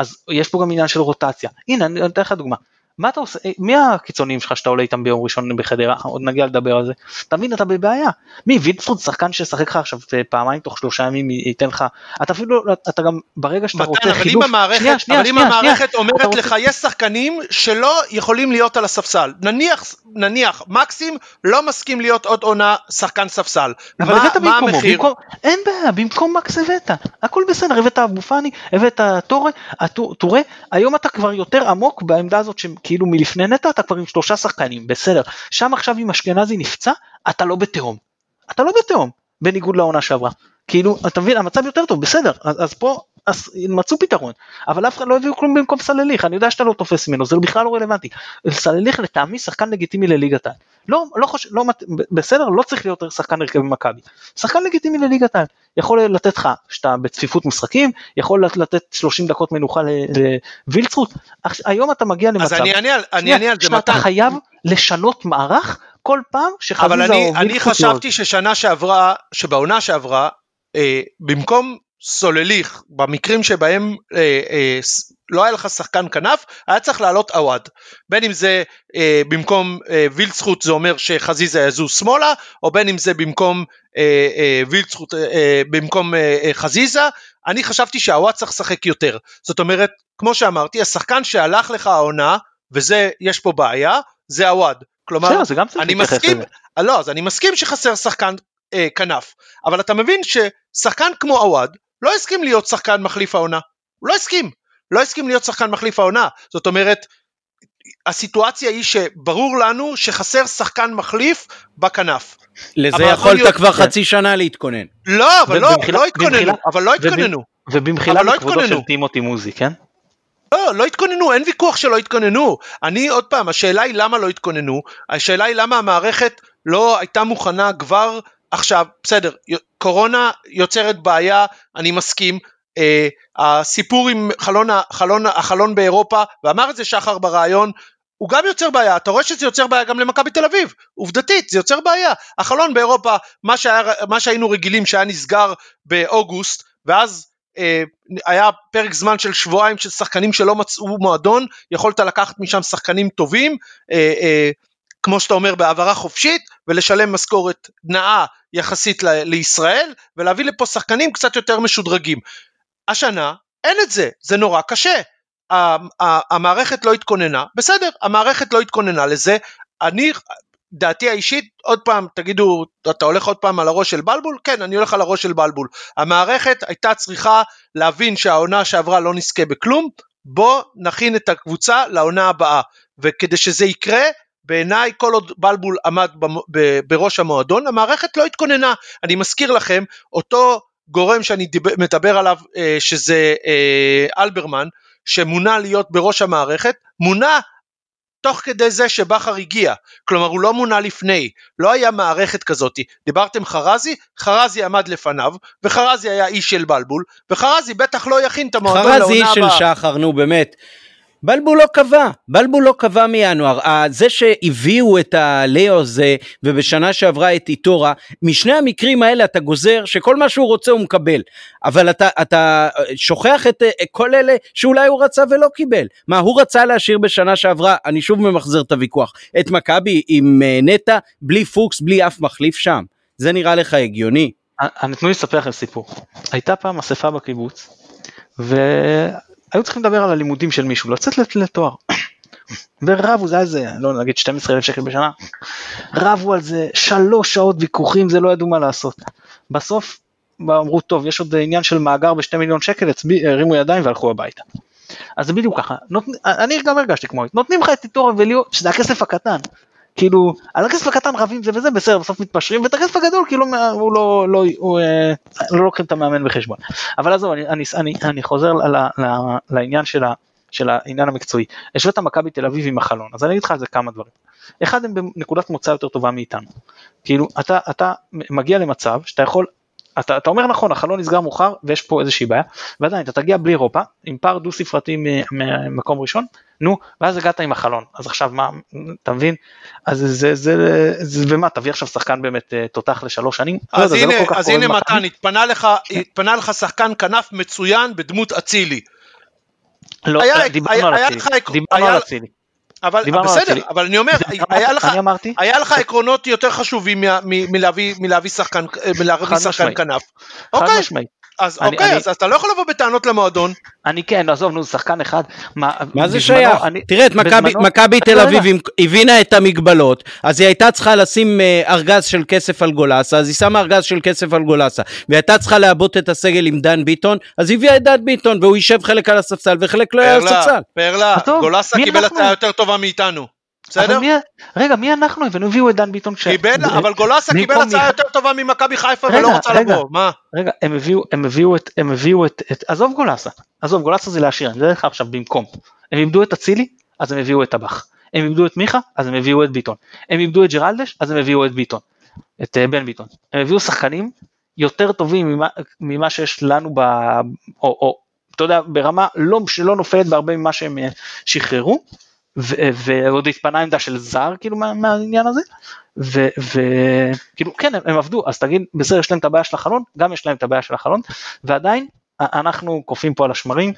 אז יש פה גם עניין של רוטציה. הנה, אני אתן לך דוגמה. מה אתה עושה, אה, מי הקיצוניים שלך שאתה עולה איתם ביום ראשון בחדרה, עוד נגיע לדבר על זה, תבין אתה בבעיה, מי וילצחוט שחקן שישחק לך עכשיו אה, פעמיים תוך שלושה ימים ייתן לך, אתה אפילו, אתה גם ברגע שאתה רוצה חילוף, אבל אם המערכת, שנייה, שנייה, אבל אם המערכת אומרת רוצה... לך יש שחקנים שלא יכולים להיות על הספסל, נניח, נניח מקסים לא מסכים להיות עוד עונה שחקן ספסל, אבל מה, מה המחיר? במקום, אין בעיה, במקום מקס הבאת, הכל בסדר, הבאת אבו פאני, הבאת טורה, טורה, היום אתה כבר יותר עמוק בעמדה הזאת שכאילו מלפני נטע אתה כבר עם שלושה שחקנים, בסדר. שם עכשיו אם אשכנזי נפצע, אתה לא בתהום. אתה לא בתהום, בניגוד לעונה שעברה. כאילו, אתה מבין, המצב יותר טוב, בסדר, אז, אז פה אז מצאו פתרון, אבל אף אחד לא הביאו כלום במקום סלליך, אני יודע שאתה לא תופס ממנו, זה בכלל לא רלוונטי. סלליך לטעמי שחקן לגיטימי לליגת העל. לא, לא חושב, לא, בסדר, לא צריך להיות שחקן הרכב במכבי. שחקן לגיטימי לליגת העל. יכול לתת לך, שאתה בצפיפות משחקים, יכול לתת 30 דקות מנוחה לווילצרוט. היום אתה מגיע למצב, אז אני אענה על זה, שאתה חייב לשנות מערך כל פעם שחזיזה או וילצרוט... אבל אני חשבתי ששנה שעברה, שבעונה שעברה, במקום סולליך, במקרים שבהם אה, אה, לא היה לך שחקן כנף, היה צריך לעלות עווד. בין אם זה אה, במקום אה, וילצחוט זה אומר שחזיזה יזוז שמאלה, או בין אם זה במקום אה, אה, וילצחוט, אה, במקום אה, אה, חזיזה, אני חשבתי שהעווד צריך לשחק יותר. זאת אומרת, כמו שאמרתי, השחקן שהלך לך העונה, וזה, יש פה בעיה, זה עווד. כלומר, אני מסכים, לא, אז אני מסכים שחסר שחקן אה, כנף, אבל אתה מבין ששחקן כמו עווד, לא הסכים להיות שחקן מחליף העונה, הוא לא הסכים, לא הסכים להיות שחקן מחליף העונה, זאת אומרת הסיטואציה היא שברור לנו שחסר שחקן מחליף בכנף. לזה יכולת להיות... כבר חצי שנה להתכונן. לא, אבל לא, לא התכוננו, אבל לא התכוננו. ובמחילה לא מכבודו של טימותי מוזי, כן? לא, לא התכוננו, אין ויכוח שלא התכוננו. אני עוד פעם, השאלה היא למה לא התכוננו, השאלה היא למה המערכת לא הייתה מוכנה כבר עכשיו, בסדר, קורונה יוצרת בעיה, אני מסכים, אה, הסיפור עם חלון, חלון, החלון באירופה, ואמר את זה שחר ברעיון, הוא גם יוצר בעיה, אתה רואה שזה יוצר בעיה גם למכבי תל אביב, עובדתית זה יוצר בעיה, החלון באירופה, מה, שהיה, מה שהיינו רגילים שהיה נסגר באוגוסט, ואז אה, היה פרק זמן של שבועיים של שחקנים שלא מצאו מועדון, יכולת לקחת משם שחקנים טובים, אה, אה, כמו שאתה אומר בהעברה חופשית ולשלם משכורת נאה יחסית ל- לישראל ולהביא לפה שחקנים קצת יותר משודרגים. השנה אין את זה, זה נורא קשה. המערכת לא התכוננה, בסדר, המערכת לא התכוננה לזה, אני, דעתי האישית, עוד פעם, תגידו, אתה הולך עוד פעם על הראש של בלבול? כן, אני הולך על הראש של בלבול. המערכת הייתה צריכה להבין שהעונה שעברה לא נזכה בכלום, בוא נכין את הקבוצה לעונה הבאה, וכדי שזה יקרה, בעיניי כל עוד בלבול עמד בראש המועדון המערכת לא התכוננה. אני מזכיר לכם אותו גורם שאני מדבר עליו אה, שזה אה, אלברמן שמונה להיות בראש המערכת מונה תוך כדי זה שבכר הגיע, כלומר הוא לא מונה לפני, לא היה מערכת כזאת, דיברתם חרזי, חרזי עמד לפניו, וחרזי היה איש של בלבול, וחרזי בטח לא יכין את המועדון לעונה הבאה. חרזי איש של שחר, נו באמת, בלבול לא קבע, בלבול לא קבע מינואר, זה שהביאו את הליאו הזה ובשנה שעברה את איטורה, משני המקרים האלה אתה גוזר שכל מה שהוא רוצה הוא מקבל, אבל אתה, אתה שוכח את כל אלה שאולי הוא רצה ולא קיבל, מה הוא רצה להשאיר בשנה שעברה, אני שוב ממחזר את הוויכוח, את מכבי עם אה, נטע, בלי פוקס, בלי אף מחליף שם, זה נראה לך הגיוני? אני תנו לי לספר לכם סיפור, הייתה פעם אספה בקיבוץ, ו... היו צריכים לדבר על הלימודים של מישהו, לצאת לתואר. [coughs] ורבו, זה היה איזה, לא נגיד 12 אלף שקל בשנה, רבו על זה שלוש שעות ויכוחים, זה לא ידעו מה לעשות. בסוף אמרו, טוב, יש עוד עניין של מאגר בשתי מיליון שקל, הרימו ידיים והלכו הביתה. אז זה בדיוק ככה, נות... אני גם הרגשתי כמו, נותנים לך את איתור וליאו, שזה הכסף הקטן. כאילו, על הכסף הקטן רבים זה וזה, בסדר, בסוף מתפשרים, ואת הכסף הגדול כאילו הוא לא, לא, הוא, אה, לא לוקחים את המאמן בחשבון. אבל עזוב, אני, אני, אני, אני חוזר לעניין של, של העניין המקצועי. השווית מכבי תל אביב עם החלון, אז אני אגיד לך על זה כמה דברים. אחד, הם בנקודת מוצא יותר טובה מאיתנו. כאילו, אתה, אתה מגיע למצב שאתה יכול אתה, אתה אומר נכון, החלון נסגר מאוחר ויש פה איזושהי בעיה, ועדיין אתה תגיע בלי אירופה, עם פער דו ספרתי ממקום ראשון, נו, ואז הגעת עם החלון, אז עכשיו מה, אתה מבין? אז זה, זה, זה, זה ומה, תביא עכשיו שחקן באמת אה, תותח לשלוש שנים? לא אז לא הנה, לא אז הנה מתן, התפנה לך, התפנה לך שחקן כנף מצוין בדמות אצילי. לא, היה, דיברנו היה, על אצילי, דיברנו על אצילי. אבל בסדר, אצילי. אבל אני אומר, היה לך, היה לך עקרונות יותר חשובים מלהביא שחקן משמעית. כנף. חד אוקיי, משמעית. אז אני- אוקיי, אני- אז אתה לא יכול לבוא בטענות למועדון. אני כן, עזוב, נו, שחקן אחד. מה מה זה בזמנו, שייך? אני- תראה את מכבי- תל רגע, אביב הבינה את המגבלות אז היא הייתה צריכה לשים אה, ארגז של כסף על גולסה אז היא שמה ארגז של כסף על גולסה והיא הייתה צריכה לעבות את הסגל עם דן ביטון אז היא הביאה את דן ביטון והוא יישב חלק על הספסל וחלק לא יהיה על הספסל. פרלה, גולסה קיבל? הצעה יותר טובה מאיתנו. בסדר? מי- רגע, מי אנחנו? הבאנו, הביאו את דן ביטון. ש- קיבל, אבל גולסה קיבל הצעה מיכה- יותר טובה ממכבי חיפה רגע, ולא רוצה רגע. לבוא. מה? רגע, הם הביאו, הם הביאו את, הם הביאו את, את, עזוב גולסה, עזוב גולסה זה להשאיר, אני מדבר איתך עכשיו במקום. הם איבדו את אצילי, אז הם הביאו את טבח. הם איבדו את מיכה, אז הם הביאו את ביטון. הם איבדו את ג'רלדש, אז הם הביאו את ביטון. את אה, בן ביטון. הם הביאו שחקנים יותר טובים ממה, ממה שיש לנו ב... או, או אתה יודע, ברמה לא, שלא נופלת בהרבה ממה שהם אה, שחררו. ועוד התפנה עמדה של זר כאילו מה- מהעניין הזה. וכאילו כן הם, הם עבדו אז תגיד בסדר יש להם את הבעיה של החלון גם יש להם את הבעיה של החלון ועדיין אנחנו קופאים פה על השמרים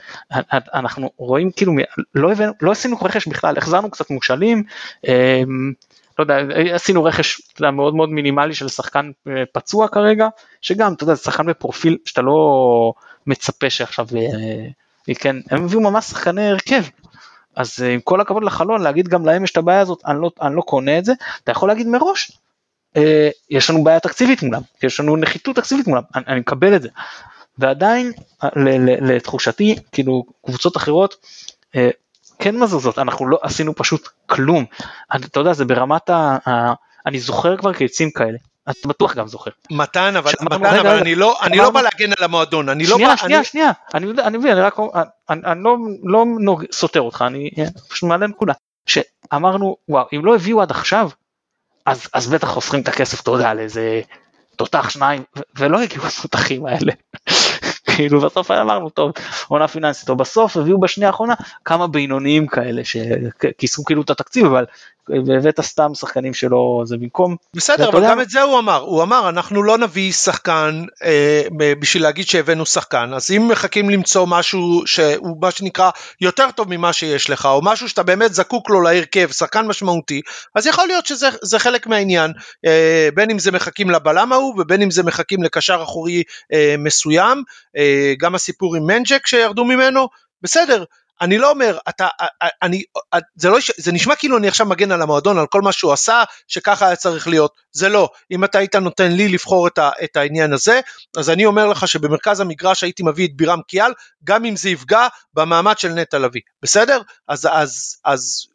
אנחנו רואים כאילו לא הבאנו לא עשינו רכש בכלל החזרנו קצת מושאלים אמ, לא יודע עשינו רכש יודע, מאוד מאוד מינימלי של שחקן אה, פצוע כרגע שגם אתה יודע זה שחקן בפרופיל שאתה לא מצפה שעכשיו כן הם הביאו ממש שחקני הרכב אז אה, עם כל הכבוד לחלון להגיד גם להם יש את הבעיה הזאת אני לא, אני לא קונה את זה אתה יכול להגיד מראש אה, יש לנו בעיה תקציבית מולם יש לנו נחיתות תקציבית מולם אני, אני מקבל את זה. ועדיין אה, ל- ל- לתחושתי כאילו קבוצות אחרות אה, כן מזוזות אנחנו לא עשינו פשוט כלום. אני- אתה יודע זה ברמת ה... ה אני זוכר כבר קיצים כאלה אתה בטוח גם זוכר מתן, אבל מתן, אבל. אני לא אני לא בא להגן על המועדון. אני לא שנייה, בא... שנייה, אני- שנייה, אני מבין, אני רק, אני, אני לא, לא סותר אותך, אני פשוט מעלה נקודה, שאמרנו, וואו, אם לא הביאו עד עכשיו, אז, אז בטח חוסכים את הכסף, אתה יודע, על איזה תותח שניים, ולא הגיעו התותחים האלה. [laughs] כאילו בסוף אמרנו טוב עונה פיננסית או בסוף הביאו בשנייה האחרונה כמה בינוניים כאלה שכיסו כאילו את התקציב אבל הבאת סתם שחקנים שלא זה במקום בסדר, אבל יודע גם? את זה הוא אמר, הוא אמר אנחנו לא נביא שחקן אה, בשביל להגיד שהבאנו שחקן, אז אם מחכים למצוא משהו שהוא מה שנקרא יותר טוב ממה שיש לך, או משהו שאתה באמת זקוק לו להרכב, שחקן משמעותי, אז יכול להיות שזה זה חלק מהעניין, אה, בין אם זה מחכים לבלם ההוא ובין אם זה מחכים לקשר אחורי אה, מסוים, אה, גם הסיפור עם מנג'ק שירדו ממנו, בסדר, אני לא אומר, אתה, אני, זה, לא, זה נשמע כאילו אני עכשיו מגן על המועדון, על כל מה שהוא עשה, שככה היה צריך להיות, זה לא. אם אתה היית נותן לי לבחור את, ה, את העניין הזה, אז אני אומר לך שבמרכז המגרש הייתי מביא את בירם קיאל, גם אם זה יפגע במעמד של נטע לביא, בסדר? אז, אז, אז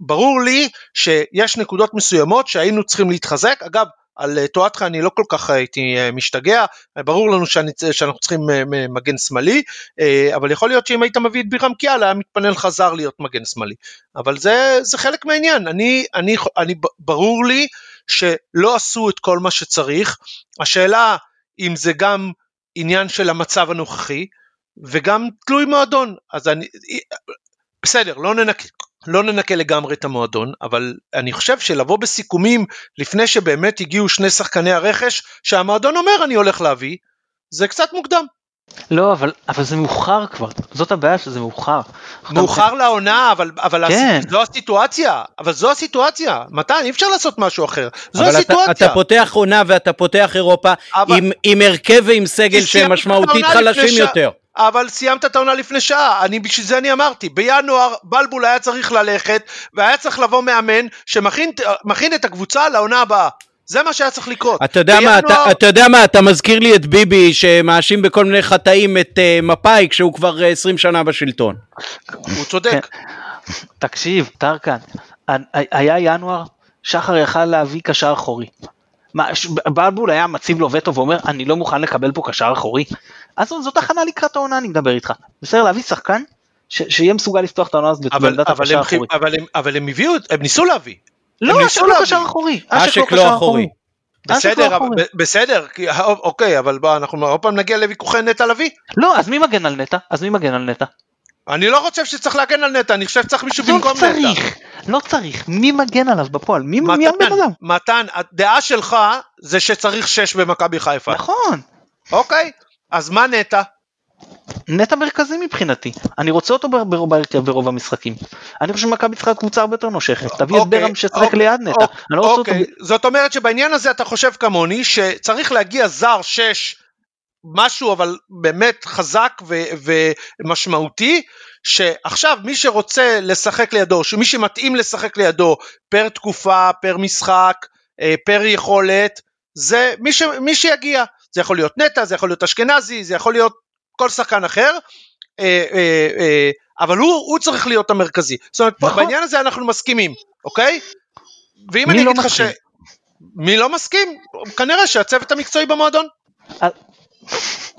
ברור לי שיש נקודות מסוימות שהיינו צריכים להתחזק, אגב, על אה, טואטחה אני לא כל כך הייתי אה, משתגע, ברור לנו שאני, שאנחנו צריכים אה, מגן שמאלי, אבל יכול להיות שאם היית מביא את בירם קיאל היה מתפנה לך זר להיות מגן שמאלי, אבל זה, זה חלק מהעניין, אני, אני, אני, ברור לי שלא עשו את כל מה שצריך, השאלה אם זה גם עניין של המצב הנוכחי, וגם תלוי מועדון, אז אני, בסדר, לא ננק... לא ננקה לגמרי את המועדון, אבל אני חושב שלבוא בסיכומים לפני שבאמת הגיעו שני שחקני הרכש, שהמועדון אומר אני הולך להביא, זה קצת מוקדם. לא, אבל, אבל זה מאוחר כבר, זאת הבעיה שזה מאוחר. מאוחר לעונה, אבל, אבל כן. הס... זו הסיטואציה, אבל זו הסיטואציה, מתן, אי אפשר לעשות משהו אחר, זו אבל הסיטואציה. אתה, אתה פותח עונה ואתה פותח אירופה אבל... עם, עם הרכב ועם סגל שהם משמעותית חלשים ש... יותר. אבל סיימת את העונה לפני שעה, אני בשביל זה אני אמרתי, בינואר בלבול היה צריך ללכת והיה צריך לבוא מאמן שמכין את הקבוצה לעונה הבאה. זה מה שהיה צריך לקרות. אתה יודע, בינואר... מה, אתה, אתה יודע מה, אתה מזכיר לי את ביבי שמאשים בכל מיני חטאים את uh, מפאי כשהוא כבר uh, 20 שנה בשלטון. הוא צודק. תקשיב, טרקן, היה ינואר, שחר יכל להביא קשר אחורי. מה, בלבול היה מציב לו וטו ואומר אני לא מוכן לקבל פה קשר אחורי. אז זאת הכנה לקראת העונה אני מדבר איתך. בסדר להביא שחקן ש- שיהיה מסוגל לפתוח את העונה הזאת בעמדת הקשר האחורי. אבל, הם, אבל הם הביאו, הם ניסו להביא. לא, אשק לא קשר אחורי. אשק לא אחורי. בסדר, בסדר, אוקיי, אבל בוא, אנחנו עוד פעם נגיע לוויכוחי נטע לביא. לא, אז מי מגן על נטע? אז מי מגן על נטע? אני לא חושב שצריך להגן על נטע, אני חושב שצריך מישהו לא במקום צריך, נטע. לא צריך, מי מגן עליו בפועל? מי הבן אדם? מתן, הדעה שלך זה שצריך שש במכבי חיפה. נכון. אוקיי, אז מה נטע? נטע מרכזי מבחינתי, אני רוצה אותו בהרכב ברוב המשחקים. אני חושב שמכבי צריכה קבוצה הרבה יותר נושכת, תביא את אוקיי, ברם ששחק אוקיי, ליד נטע. אוקיי, לא. אוקיי, זאת אומרת שבעניין הזה אתה חושב כמוני שצריך להגיע זר 6 משהו אבל באמת חזק ו- ומשמעותי שעכשיו מי שרוצה לשחק לידו, שמי שמתאים לשחק לידו פר תקופה, פר משחק, אה, פר יכולת, זה מי, ש- מי שיגיע, זה יכול להיות נטע, זה יכול להיות אשכנזי, זה יכול להיות כל שחקן אחר, אה, אה, אה, אבל הוא, הוא צריך להיות המרכזי. זאת אומרת, נכון. בעניין הזה אנחנו מסכימים, אוקיי? ואם אני לא אגיד לך ש... מי לא מסכים? כנראה שהצוות המקצועי במועדון.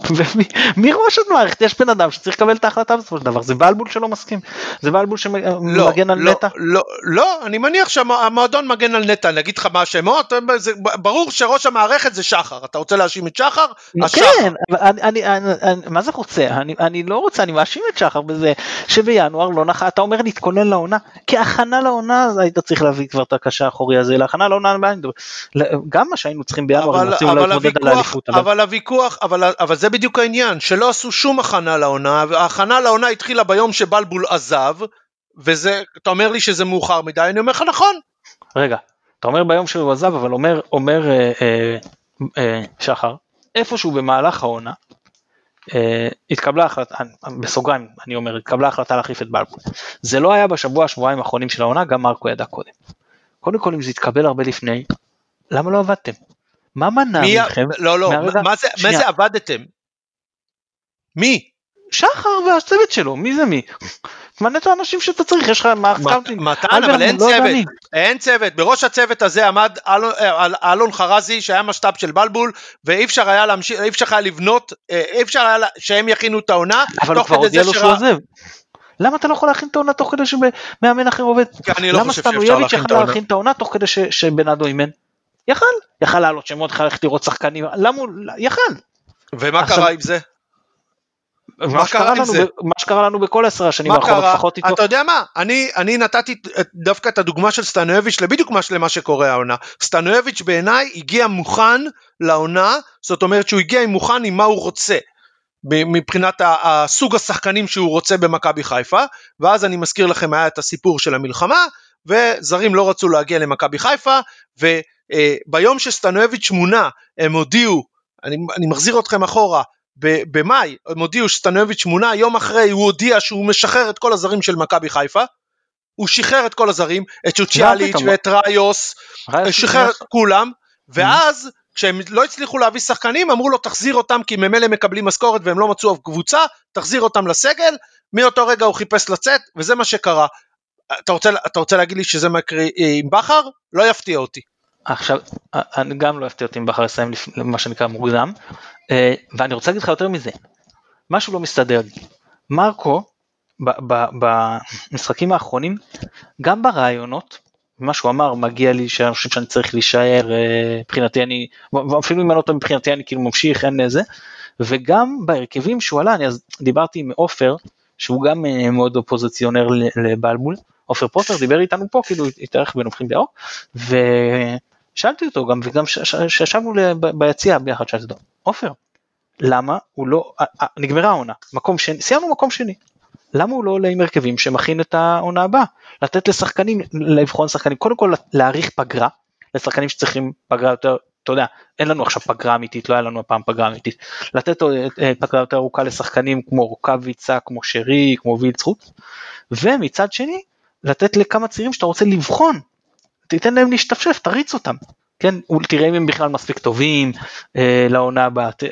ומי מי ראש המערכת? יש בן אדם שצריך לקבל את ההחלטה בסופו של דבר, זה בלבול שלא מסכים, זה בלבול לא, שמגן על לא, נטע. לא, לא, אני מניח שהמועדון מגן על נטע, אני אגיד לך מה השמות, זה, ברור שראש המערכת זה שחר, אתה רוצה להאשים את שחר? אז שחר. כן, אבל אני, אני, אני, אני, מה זה רוצה? אני, אני לא רוצה, אני מאשים את שחר בזה שבינואר לא נח... אתה אומר להתכונן לעונה, כהכנה לעונה היית צריך להביא כבר את הקשה האחורי הזה, להכנה לעונה. גם מה שהיינו צריכים בינואר, אבל, אבל, על הוויכוח, אבל... אבל אבל, זה בדיוק העניין, שלא עשו שום הכנה לעונה, וההכנה לעונה התחילה ביום שבלבול עזב, וזה, אתה אומר לי שזה מאוחר מדי, אני אומר לך נכון. רגע, אתה אומר ביום שהוא עזב, אבל אומר, אומר אה, אה, אה, שחר, איפשהו במהלך העונה, אה, התקבלה החלטה, בסוגריים אני אומר, התקבלה החלטה להחליף את בלבול. זה לא היה בשבוע, שבועיים האחרונים של העונה, גם מרקו ידע קודם. קודם כל, אם זה התקבל הרבה לפני, למה לא עבדתם? מה מנע מי, מכם? לא, לא, מהרגע- מה זה, מה. זה עבדתם? מי? שחר והצוות שלו, מי זה מי? תמנה את האנשים שאתה צריך, יש לך מערך סקאוטינג. מתן, אבל אין לא צוות. אין צוות, בראש הצוות הזה עמד אלון- אה, אלון חרזי שהיה משת"פ של בלבול ואי אפשר היה להמשיך, אי אפשר היה לבנות, אה, אי אפשר היה שהם יכינו את העונה, אבל הוא כבר הודיע לו שהוא עוזב. למה אתה לא יכול להכין את העונה תוך כדי שמאמן אחר עובד? אני לא למה חושב שאפשר להכין את העונה. להכין את העונה תוך כדי שבנאדו אימן? יכל, יכל לעלות שמות, יכל ללכת לראות שחקנים, למה הוא, יכל. ומה עכשיו- קרה עם זה? מה קרה עם לנו זה? מה שקרה לנו בכל עשר השנים האחרונות, קרה? לפחות איתו. אתה יודע מה, אני, אני נתתי דווקא את הדוגמה של סטנויביץ' לבדיוק מה- למה שקורה העונה. סטנויביץ' בעיניי הגיע מוכן לעונה, זאת אומרת שהוא הגיע מוכן עם מה הוא רוצה. מבחינת הסוג השחקנים שהוא רוצה במכבי חיפה, ואז אני מזכיר לכם היה את הסיפור של המלחמה, וזרים לא רצו להגיע למכבי חיפה, וביום שסטנויביץ' מונה הם הודיעו, אני, אני מחזיר אתכם אחורה, במאי הם הודיעו שסטנויביץ' מונה, יום אחרי הוא הודיע שהוא משחרר את כל הזרים של מכבי חיפה, הוא שחרר את כל הזרים, את צ'וצ'יאליץ'. ואת ראיוס, שחרר את כולם, Mm-hmm. ואז כשהם לא הצליחו להביא שחקנים אמרו לו תחזיר אותם כי ממילא מקבלים משכורת והם לא מצאו אף קבוצה, תחזיר אותם לסגל, מאותו רגע הוא חיפש לצאת וזה מה שקרה. אתה רוצה, אתה רוצה להגיד לי שזה מה יקרה עם בכר? לא יפתיע אותי. עכשיו, אני גם לא הפתיע אותי אם בכר יסיים לפ- מה שנקרא מוקדם, אה, ואני רוצה להגיד לך יותר מזה, משהו לא מסתדר לי. מרקו, במשחקים האחרונים, גם ברעיונות, מה שהוא אמר, מגיע לי שאני חושב שאני צריך להישאר, אה, מבחינתי אני, ואפילו אם אני לא טועה מבחינתי אני כאילו ממשיך, אין איזה, וגם בהרכבים שהוא עלה, אני אז דיברתי עם עופר, שהוא גם אה, מאוד אופוזיציונר לבלבול, עופר פוטר דיבר איתנו פה, כאילו התארח בנובחים באור, ושאלתי אותו גם, וגם כשישבנו ביציע ביחד, שאלתי אותו, עופר, למה הוא לא, נגמרה העונה, מקום שני, סיימנו מקום שני, למה הוא לא עולה עם הרכבים שמכין את העונה הבאה? לתת לשחקנים, לבחון שחקנים, קודם כל להאריך פגרה, לשחקנים שצריכים פגרה יותר, אתה יודע, אין לנו עכשיו פגרה אמיתית, לא היה לנו הפעם פגרה אמיתית, לתת אה, פגרה יותר ארוכה לשחקנים כמו רוקאביצה, כמו שרי, כמו וילצחוט, ומצד שני, לתת לכמה צעירים שאתה רוצה לבחון, תיתן להם להשתפשף, תריץ אותם, כן, תראה אם הם בכלל מספיק טובים אה, לעונה הבאה, ת-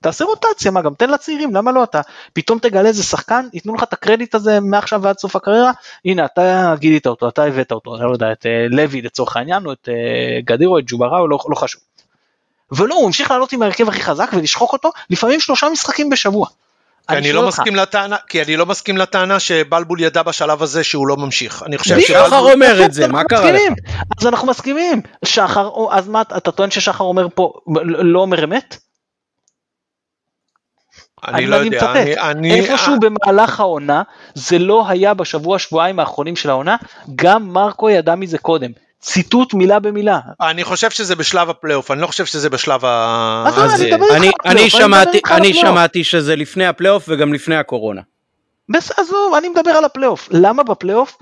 ותעשה רוטציה, מה גם תן לצעירים, למה לא אתה, פתאום תגלה איזה שחקן, ייתנו לך את הקרדיט הזה מעכשיו ועד סוף הקריירה, הנה אתה גילית אותו, אתה הבאת אותו, אני לא יודע, את אה, לוי לצורך העניין, או את אה, גדירו, את ג'ובראו, לא, לא חשוב. ולא, הוא המשיך לעלות עם ההרכב הכי חזק ולשחוק אותו, לפעמים שלושה משחקים בשבוע. כי אני לא מסכים לטענה, כי אני לא מסכים לטענה שבלבול ידע בשלב הזה שהוא לא ממשיך. אני חושב בדיוק. שחר שבלבול... אומר את זה, מה קרה לך? אז אנחנו מסכימים. שחר, או- אז מה, אתה טוען ששחר אומר פה, לא אומר אמת? אני לא יודע. אני... אני- איפשהו במהלך העונה, זה לא היה בשבוע שבועיים האחרונים של העונה, גם מרקו ידע מזה קודם. ציטוט מילה במילה. אני חושב שזה בשלב הפלייאוף, אני לא חושב שזה בשלב ה... אז לא, אני שמעתי, שזה לפני הפלייאוף וגם לפני הקורונה. בסדר, עזוב, אני מדבר על הפלייאוף. למה בפלייאוף?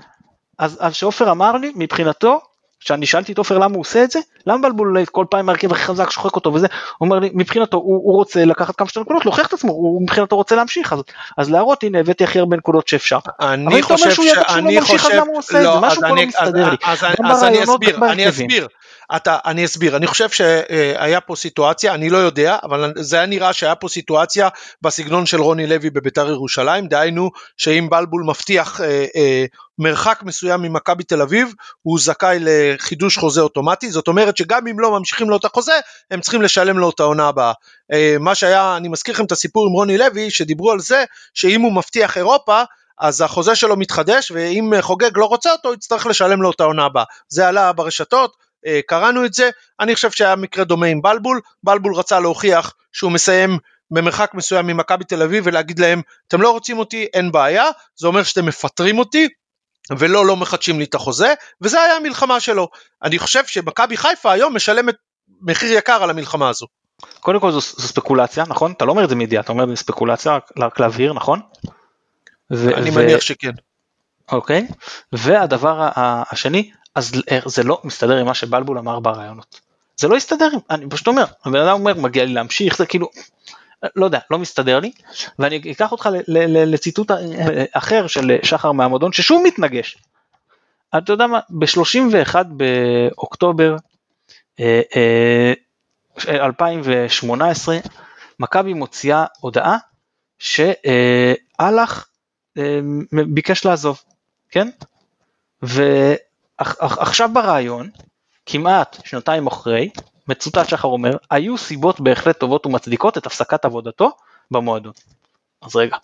אז, אז שעופר אמר לי, מבחינתו, כשאני שאלתי את עופר למה הוא עושה את זה, למה בלבול כל פעם ההרכב הכי חזק שוחק אותו וזה, הוא אומר לי, מבחינתו הוא, הוא רוצה לקחת כמה שיותר נקודות, להוכיח את עצמו, הוא מבחינתו רוצה להמשיך, אז, אז להראות, הנה הבאתי הכי הרבה נקודות שאפשר. אבל אני אם אתה אומר חושב שהוא ידע שהוא לא שאני ממשיך, אז חושב, למה הוא עושה את זה? לא, משהו פה לא מסתדר לי. אז- גם אז אני אסביר, אני. אסביר, אתה, אני אסביר, אני חושב שהיה פה סיטואציה, אני לא יודע, אבל זה היה נראה שהיה פה סיטואציה בסגנון של רוני לוי בביתר ירושלים, דהיינו שאם בלבול מבטיח אה, אה, מרחק מסוים ממכבי תל אביב, הוא זכאי לחידוש חוזה אוטומטי, זאת אומרת שגם אם לא ממשיכים לו את החוזה, הם צריכים לשלם לו את העונה הבאה. אה, מה שהיה, אני מזכיר לכם את הסיפור עם רוני לוי, שדיברו על זה, שאם הוא מבטיח אירופה, אז החוזה שלו מתחדש, ואם חוגג לא רוצה אותו, יצטרך לשלם לו את העונה הבאה. זה עלה ברשתות, קראנו את זה, אני חושב שהיה מקרה דומה עם בלבול, בלבול רצה להוכיח שהוא מסיים במרחק מסוים ממכבי תל אביב ולהגיד להם, אתם לא רוצים אותי, אין בעיה, זה אומר שאתם מפטרים אותי, ולא, לא מחדשים לי את החוזה, וזה היה המלחמה שלו. אני חושב שמכבי חיפה היום משלמת מחיר יקר על המלחמה הזו. קודם כל זו, זו ספקולציה, נכון? אתה לא אומר את זה מידיעה, אתה אומר את זה ספקולציה, רק, להבהיר, נכון? ו- אני ו- מניח שכן. אוקיי, והדבר השני, אז זה לא מסתדר עם מה שבלבול אמר ברעיונות. זה לא יסתדר, אני פשוט אומר, הבן אדם אומר מגיע לי להמשיך, זה כאילו, לא יודע, לא מסתדר לי, ואני אקח אותך לציטוט אחר של שחר מהמועדון ששוב מתנגש. אתה יודע מה, ב-31 באוקטובר אה, אה, 2018, מכבי מוציאה הודעה שאלח אה, ביקש לעזוב, כן? ועכשיו ברעיון, כמעט שנתיים אחרי, מצוטט שחר אומר, היו סיבות בהחלט טובות ומצדיקות את הפסקת עבודתו במועדון. אז רגע,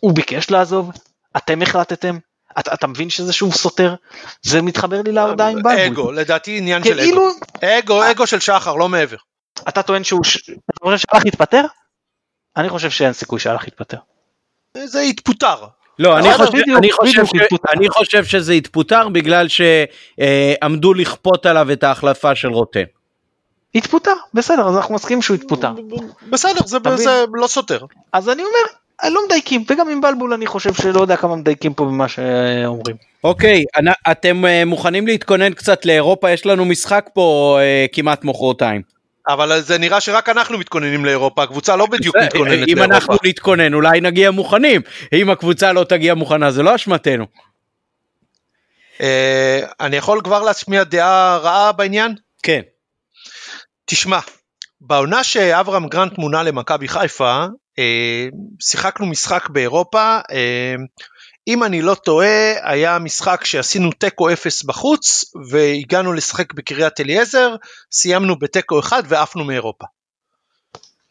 הוא ביקש לעזוב, אתם החלטתם, אתה, אתה מבין שזה שוב סותר? זה מתחבר לי להודעה עם בלבול. אגו, לדעתי עניין של אגו. כאילו, אגו, אגו של שחר, לא מעבר. אתה טוען שהוא, אתה חושב שהלך יתפטר? אני חושב שאין סיכוי שהלך יתפטר. זה יתפוטר. לא, אני חושב, בדיוק, אני, חושב ש. אני חושב שזה יתפוטר בגלל שעמדו לכפות עליו את ההחלפה של רוטן. יתפוטר, בסדר, אז אנחנו מסכימים שהוא יתפוטר. בסדר, זה, זה לא סותר. אז אני אומר, לא מדייקים, וגם עם בלבול אני חושב שלא יודע כמה מדייקים פה במה שאומרים. אוקיי, אתם אה, מוכנים להתכונן קצת לאירופה? יש לנו משחק פה אה, כמעט מחרתיים. אבל זה נראה שרק אנחנו מתכוננים לאירופה, הקבוצה לא בדיוק מתכוננת אם לאירופה. אנחנו נתכונן אולי נגיע מוכנים. אם הקבוצה לא תגיע מוכנה זה לא אשמתנו. אה, אני יכול כבר להשמיע דעה רעה בעניין? כן. תשמע, בעונה שאברהם גרנט מונה למכבי חיפה, אה, שיחקנו משחק באירופה, אה, אם אני לא טועה, היה משחק שעשינו תיקו אפס בחוץ, והגענו לשחק בקריית אליעזר, סיימנו בתיקו אחד ועפנו מאירופה.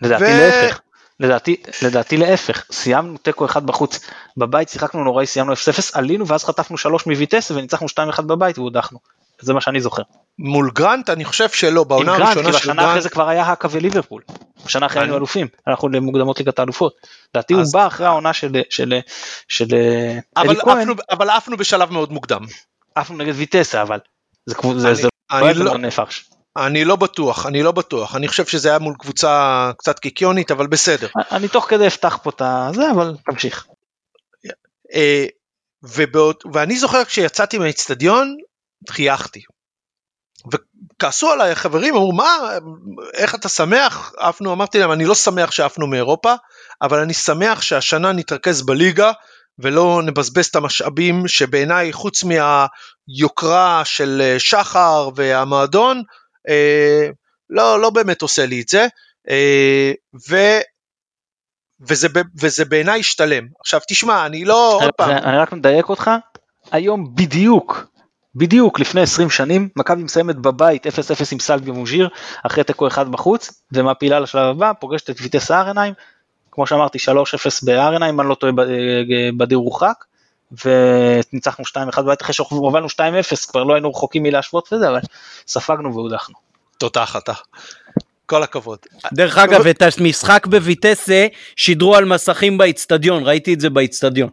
לדעתי ו- להפך. לדעתי, לדעתי להפך, סיימנו תיקו אחד בחוץ, בבית שיחקנו נוראי, סיימנו 0-0, עלינו ואז חטפנו 3 מוויטס וניצחנו 2-1 בבית והודחנו. זה מה שאני זוכר. מול גרנט אני חושב שלא, עם בעונה גרנט, הראשונה של השנה אחרי גרנט, זה כבר היה האקה וליברפול. בשנה אחרי היינו אלופים, אנחנו למוקדמות ליגת האלופות. לדעתי הוא בא אחרי העונה של של של אלי אבל כהן, אבל עפנו בשלב מאוד מוקדם. עפנו נגד ויטסה אבל. זה זה זה לא נפח. אני לא בטוח, אני לא בטוח, אני חושב שזה היה מול קבוצה קצת קיקיונית, אבל בסדר. אני תוך כדי אפתח פה את הזה, אבל תמשיך. אה, ובעוד, ואני זוכר כשיצאתי מהאיצטדיון, חייכתי. וכעסו עליי החברים, אמרו מה, איך אתה שמח? עפנו, אמרתי להם, אני לא שמח שעפנו מאירופה, אבל אני שמח שהשנה נתרכז בליגה, ולא נבזבז את המשאבים שבעיניי חוץ מהיוקרה של אה, שחר והמועדון, אה, לא, לא באמת עושה לי את זה. אה, ו... וזה, וזה בעיניי השתלם. עכשיו תשמע, אני לא, עוד פעם, אני רק מדייק אותך, היום בדיוק, בדיוק לפני 20 שנים, מכבי מסיימת בבית 0-0 עם סלגה מוז'יר, אחרי תיקו אחד בחוץ, ומעפילה לשלב הבא, פוגשת את ויטס ארנהיים, כמו שאמרתי 3-0 בארנהיים, אם אני לא טועה ב- בדיר רוחק, וניצחנו 2-1 בבית אחרי שהובלנו 2-0, כבר לא היינו רחוקים מלהשוות וזה, אבל ספגנו והודחנו. תותח אתה. כל הכבוד. דרך אגב את המשחק בויטסה שידרו על מסכים באיצטדיון ראיתי את זה באיצטדיון.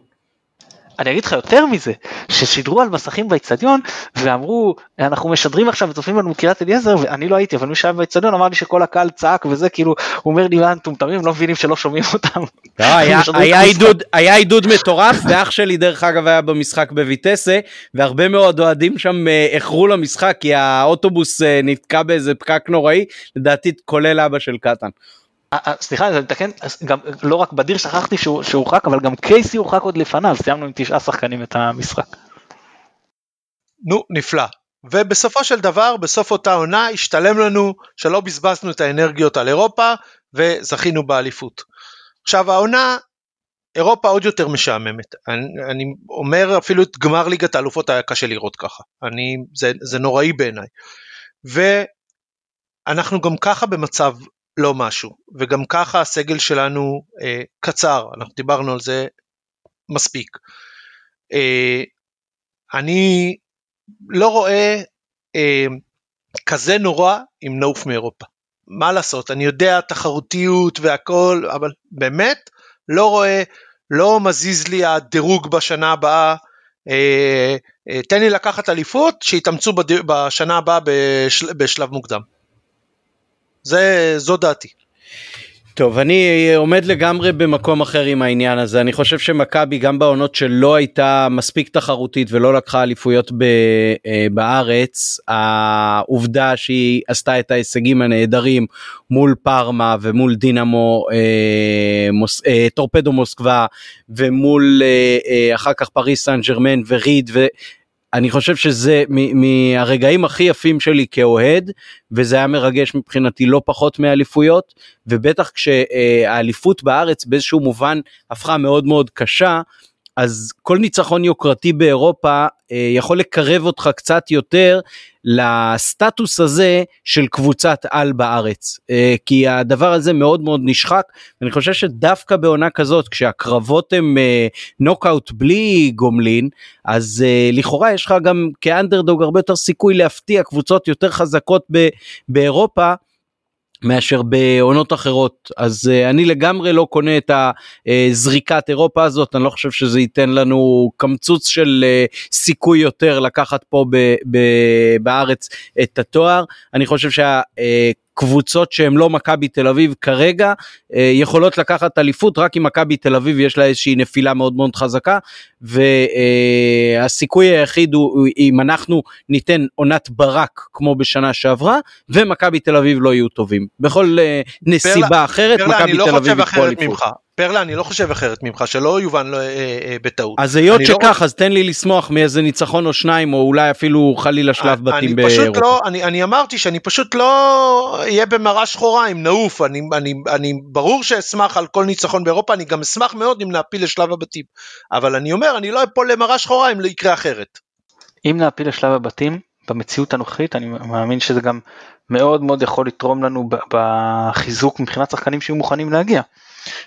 אני אגיד לך יותר מזה, ששידרו על מסכים באיצטדיון ואמרו אנחנו משדרים עכשיו וצופים לנו מקריית אליעזר ואני לא הייתי אבל מי שהיה באיצטדיון אמר לי שכל הקהל צעק וזה כאילו הוא אומר לי מה מטומטמים לא מבינים שלא שומעים אותם. לא, היה, היה, עידוד, היה עידוד מטורף ואח שלי דרך אגב היה במשחק בויטסה והרבה מאוד אוהדים שם אה, איחרו למשחק כי האוטובוס אה, נתקע באיזה פקק נוראי לדעתי כולל אבא של קטן. אה, אה, סליחה אני אתקן גם לא רק בדיר שכחתי שהוא הורחק אבל גם קייסי הורחק עוד לפניו סיימנו עם תשעה שחקנים את המשחק. נו נפלא ובסופו של דבר בסוף אותה עונה השתלם לנו שלא בזבזנו את האנרגיות על אירופה וזכינו באליפות. עכשיו העונה אירופה עוד יותר משעממת אני, אני אומר אפילו את גמר ליגת האלופות היה קשה לראות ככה אני זה, זה נוראי בעיניי. ואנחנו גם ככה במצב לא משהו, וגם ככה הסגל שלנו אה, קצר, אנחנו דיברנו על זה מספיק. אה, אני לא רואה אה, כזה נורא אם נעוף מאירופה. מה לעשות, אני יודע תחרותיות והכל, אבל באמת לא רואה, לא מזיז לי הדירוג בשנה הבאה. אה, אה, תן לי לקחת אליפות, שיתאמצו בשנה הבאה בשל, בשלב מוקדם. זה, זו דעתי. טוב, אני עומד לגמרי במקום אחר עם העניין הזה. אני חושב שמכבי גם בעונות שלא הייתה מספיק תחרותית ולא לקחה אליפויות ב, אה, בארץ, העובדה שהיא עשתה את ההישגים הנהדרים מול פארמה ומול דינמו, אה, מוס, אה, טורפדו מוסקבה ומול אה, אה, אחר כך פריס סן ג'רמן וריד. אני חושב שזה מהרגעים הכי יפים שלי כאוהד וזה היה מרגש מבחינתי לא פחות מאליפויות ובטח כשהאליפות בארץ באיזשהו מובן הפכה מאוד מאוד קשה אז כל ניצחון יוקרתי באירופה אה, יכול לקרב אותך קצת יותר לסטטוס הזה של קבוצת על בארץ. אה, כי הדבר הזה מאוד מאוד נשחק ואני חושב שדווקא בעונה כזאת כשהקרבות הם אה, נוקאוט בלי גומלין אז אה, לכאורה יש לך גם כאנדרדוג הרבה יותר סיכוי להפתיע קבוצות יותר חזקות באירופה מאשר בעונות אחרות. אז uh, אני לגמרי לא קונה את הזריקת אירופה הזאת אני לא חושב שזה ייתן לנו קמצוץ של uh, סיכוי יותר לקחת פה ב, ב, בארץ את התואר. אני חושב שה... Uh, קבוצות שהן לא מכבי תל אביב כרגע אה, יכולות לקחת אליפות רק אם מכבי תל אביב יש לה איזושהי נפילה מאוד מאוד חזקה והסיכוי היחיד הוא אם אנחנו ניתן עונת ברק כמו בשנה שעברה ומכבי תל אביב לא יהיו טובים בכל אה, נסיבה אחרת מכבי לא תל אביב יקחו אליפות. פרלה אני לא חושב אחרת ממך שלא יובן לא, אה, אה, בטעות. אז היות לא שכך לא... אז תן לי לשמוח מאיזה ניצחון או שניים או אולי אפילו חלילה שלב בתים באירופה. לא, אני, אני אמרתי שאני פשוט לא אהיה במראה שחורה אם נעוף אני, אני, אני ברור שאשמח על כל ניצחון באירופה אני גם אשמח מאוד אם נעפיל לשלב הבתים אבל אני אומר אני לא אפול למראה שחורה אם לא יקרה אחרת. אם נעפיל לשלב הבתים במציאות הנוכחית אני מאמין שזה גם מאוד מאוד יכול לתרום לנו בחיזוק מבחינת שחקנים שיהיו מוכנים להגיע.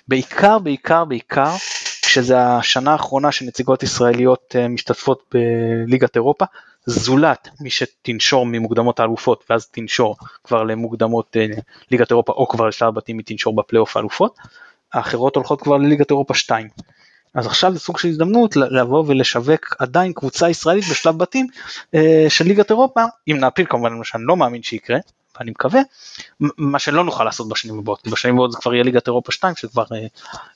בעיקר בעיקר בעיקר כשזה השנה האחרונה שנציגות ישראליות אה, משתתפות בליגת אירופה זולת מי שתנשור ממוקדמות האלופות ואז תנשור כבר למוקדמות אה, ליגת אירופה או כבר לשלב בתים היא תנשור בפלייאוף האלופות האחרות הולכות כבר לליגת אירופה 2. אז עכשיו זה סוג של הזדמנות לבוא ולשווק עדיין קבוצה ישראלית בשלב בתים אה, של ליגת אירופה אם נעפיל כמובן מה שאני לא מאמין שיקרה אני מקווה, מה שלא נוכל לעשות בשנים הבאות, בשנים הבאות זה כבר יהיה ליגת אירופה 2 שכבר אה,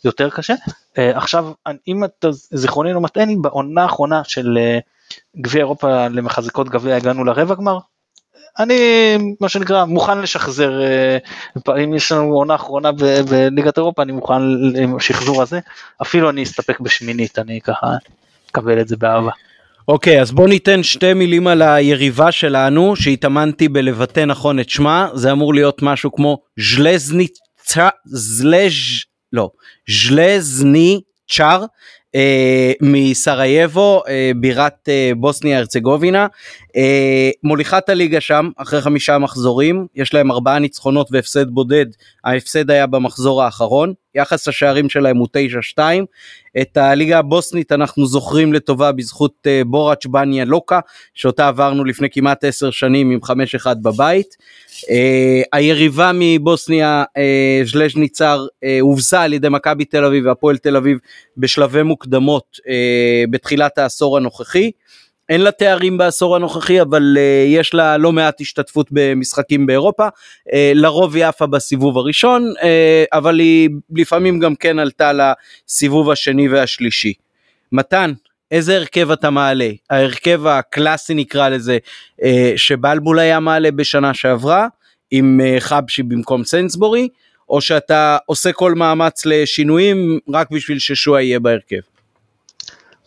יותר קשה. אה, עכשיו אם אתה זיכרוני לא מטעני בעונה האחרונה של אה, גביע אירופה למחזיקות גביע הגענו לרבע גמר. אני מה שנקרא מוכן לשחזר אם יש לנו עונה אחרונה בליגת אירופה אני מוכן לשחזור הזה אפילו אני אסתפק בשמינית אני ככה אקבל את זה באהבה. אוקיי, okay, אז בוא ניתן שתי מילים על היריבה שלנו, שהתאמנתי בלבטא נכון את שמה, זה אמור להיות משהו כמו ז'לזניצ'ה, זלז', לא, ז'לזניצ'ר, מסרייבו, אה, בירת אה, בוסניה הרצגובינה. אה, מוליכת הליגה שם אחרי חמישה מחזורים, יש להם ארבעה ניצחונות והפסד בודד, ההפסד היה במחזור האחרון, יחס השערים שלהם הוא 9-2. את הליגה הבוסנית אנחנו זוכרים לטובה בזכות אה, בוראץ' בניה לוקה, שאותה עברנו לפני כמעט עשר שנים עם 5-1 בבית. Uh, היריבה מבוסניה, uh, ז'לז'ניצר, uh, הובסה על ידי מכבי תל אביב והפועל תל אביב בשלבי מוקדמות uh, בתחילת העשור הנוכחי. אין לה תארים בעשור הנוכחי אבל uh, יש לה לא מעט השתתפות במשחקים באירופה, uh, לרוב היא עפה בסיבוב הראשון uh, אבל היא לפעמים גם כן עלתה לסיבוב השני והשלישי. מתן, איזה הרכב אתה מעלה? ההרכב הקלאסי נקרא לזה, אה, שבלבול היה מעלה בשנה שעברה, עם אה, חבשי במקום סנסבורי, או שאתה עושה כל מאמץ לשינויים רק בשביל ששועה יהיה בהרכב?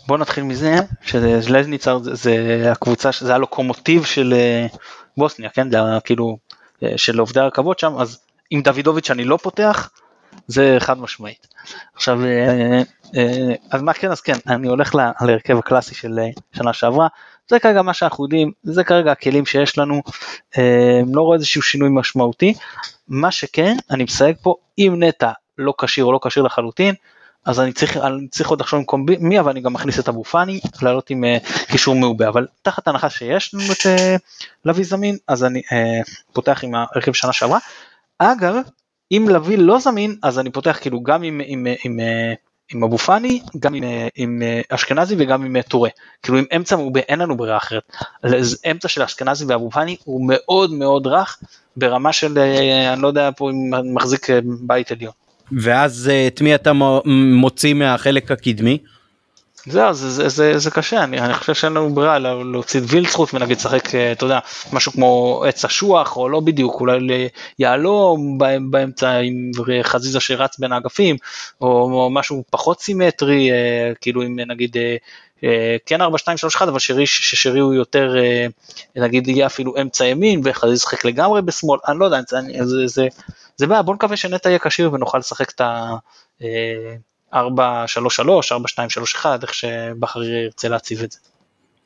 בוא נתחיל מזה שז'לזניצר זה, זה הקבוצה, זה הלוקומוטיב של אה, בוסניה, כן? זה כאילו של עובדי הרכבות שם, אז עם דוידוביץ' אני לא פותח, זה חד משמעית. עכשיו, אז מה כן, אז כן, אני הולך להרכב הקלאסי של אה, שנה שעברה, זה כרגע מה שאנחנו יודעים, זה כרגע הכלים שיש לנו, לא רואה איזשהו שינוי משמעותי. מה שכן, אני מסייג פה, אם נטע לא כשיר או לא כשיר לחלוטין, אז אני צריך, אני צריך עוד לחשוב במקום מי, אבל אני גם מכניס את אבו פאני, לעלות עם uh, קישור מעובה, אבל תחת הנחה שיש לנו את uh, לוי זמין, אז אני uh, פותח עם ההרכב שנה שעברה. אגב, אם לביא לא זמין אז אני פותח כאילו גם עם, עם, עם, עם אבו פאני, גם עם, עם אשכנזי וגם עם טורה. כאילו עם אמצע מעובה אין לנו ברירה אחרת. אמצע של אשכנזי ואבו פאני הוא מאוד מאוד רך ברמה של אני לא יודע פה אם מחזיק בית עליון. ואז את מי אתה מוציא מהחלק הקדמי? זהו, זה, זה, זה, זה קשה, אני, אני חושב שאין לנו ברירה להוציא את וילצחוט ונגיד לשחק, אה, אתה יודע, משהו כמו עץ אשוח, או לא בדיוק, אולי ליהלום באמצע עם חזיזה שרץ בין האגפים, או, או משהו פחות סימטרי, אה, כאילו עם נגיד אה, כן 4, 2, 3, 1, אבל שרי, ששרי הוא יותר, נגיד יהיה אפילו אמצע ימין, וחזיזה ישחק לגמרי בשמאל, אני לא יודע, זה, זה, זה, זה בעיה, בוא נקווה שנטע יהיה כשיר ונוכל לשחק את ה... 4-3-3, 4-2-3-1, איך שבכר ירצה להציב את זה.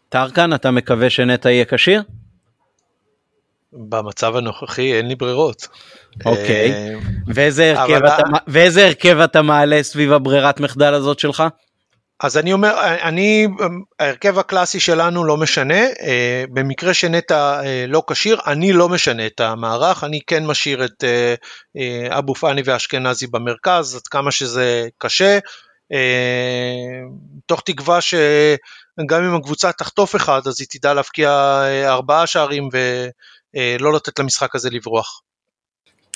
טרקן, אתה מקווה שנטע יהיה כשיר? במצב הנוכחי אין לי ברירות. אוקיי, אה, ואיזה הרכב, אתה, ואיזה הרכב אתה מעלה סביב הברירת מחדל הזאת שלך? אז אני אומר, אני, ההרכב הקלאסי שלנו לא משנה, אה, במקרה שנטע אה, לא כשיר, אני לא משנה את המערך, אני כן משאיר את אה, אבו פאני ואשכנזי במרכז, עד כמה שזה קשה, תוך תקווה שגם אם הקבוצה תחטוף אחד, אז היא תדע להבקיע ארבעה שערים ולא לתת למשחק הזה לברוח.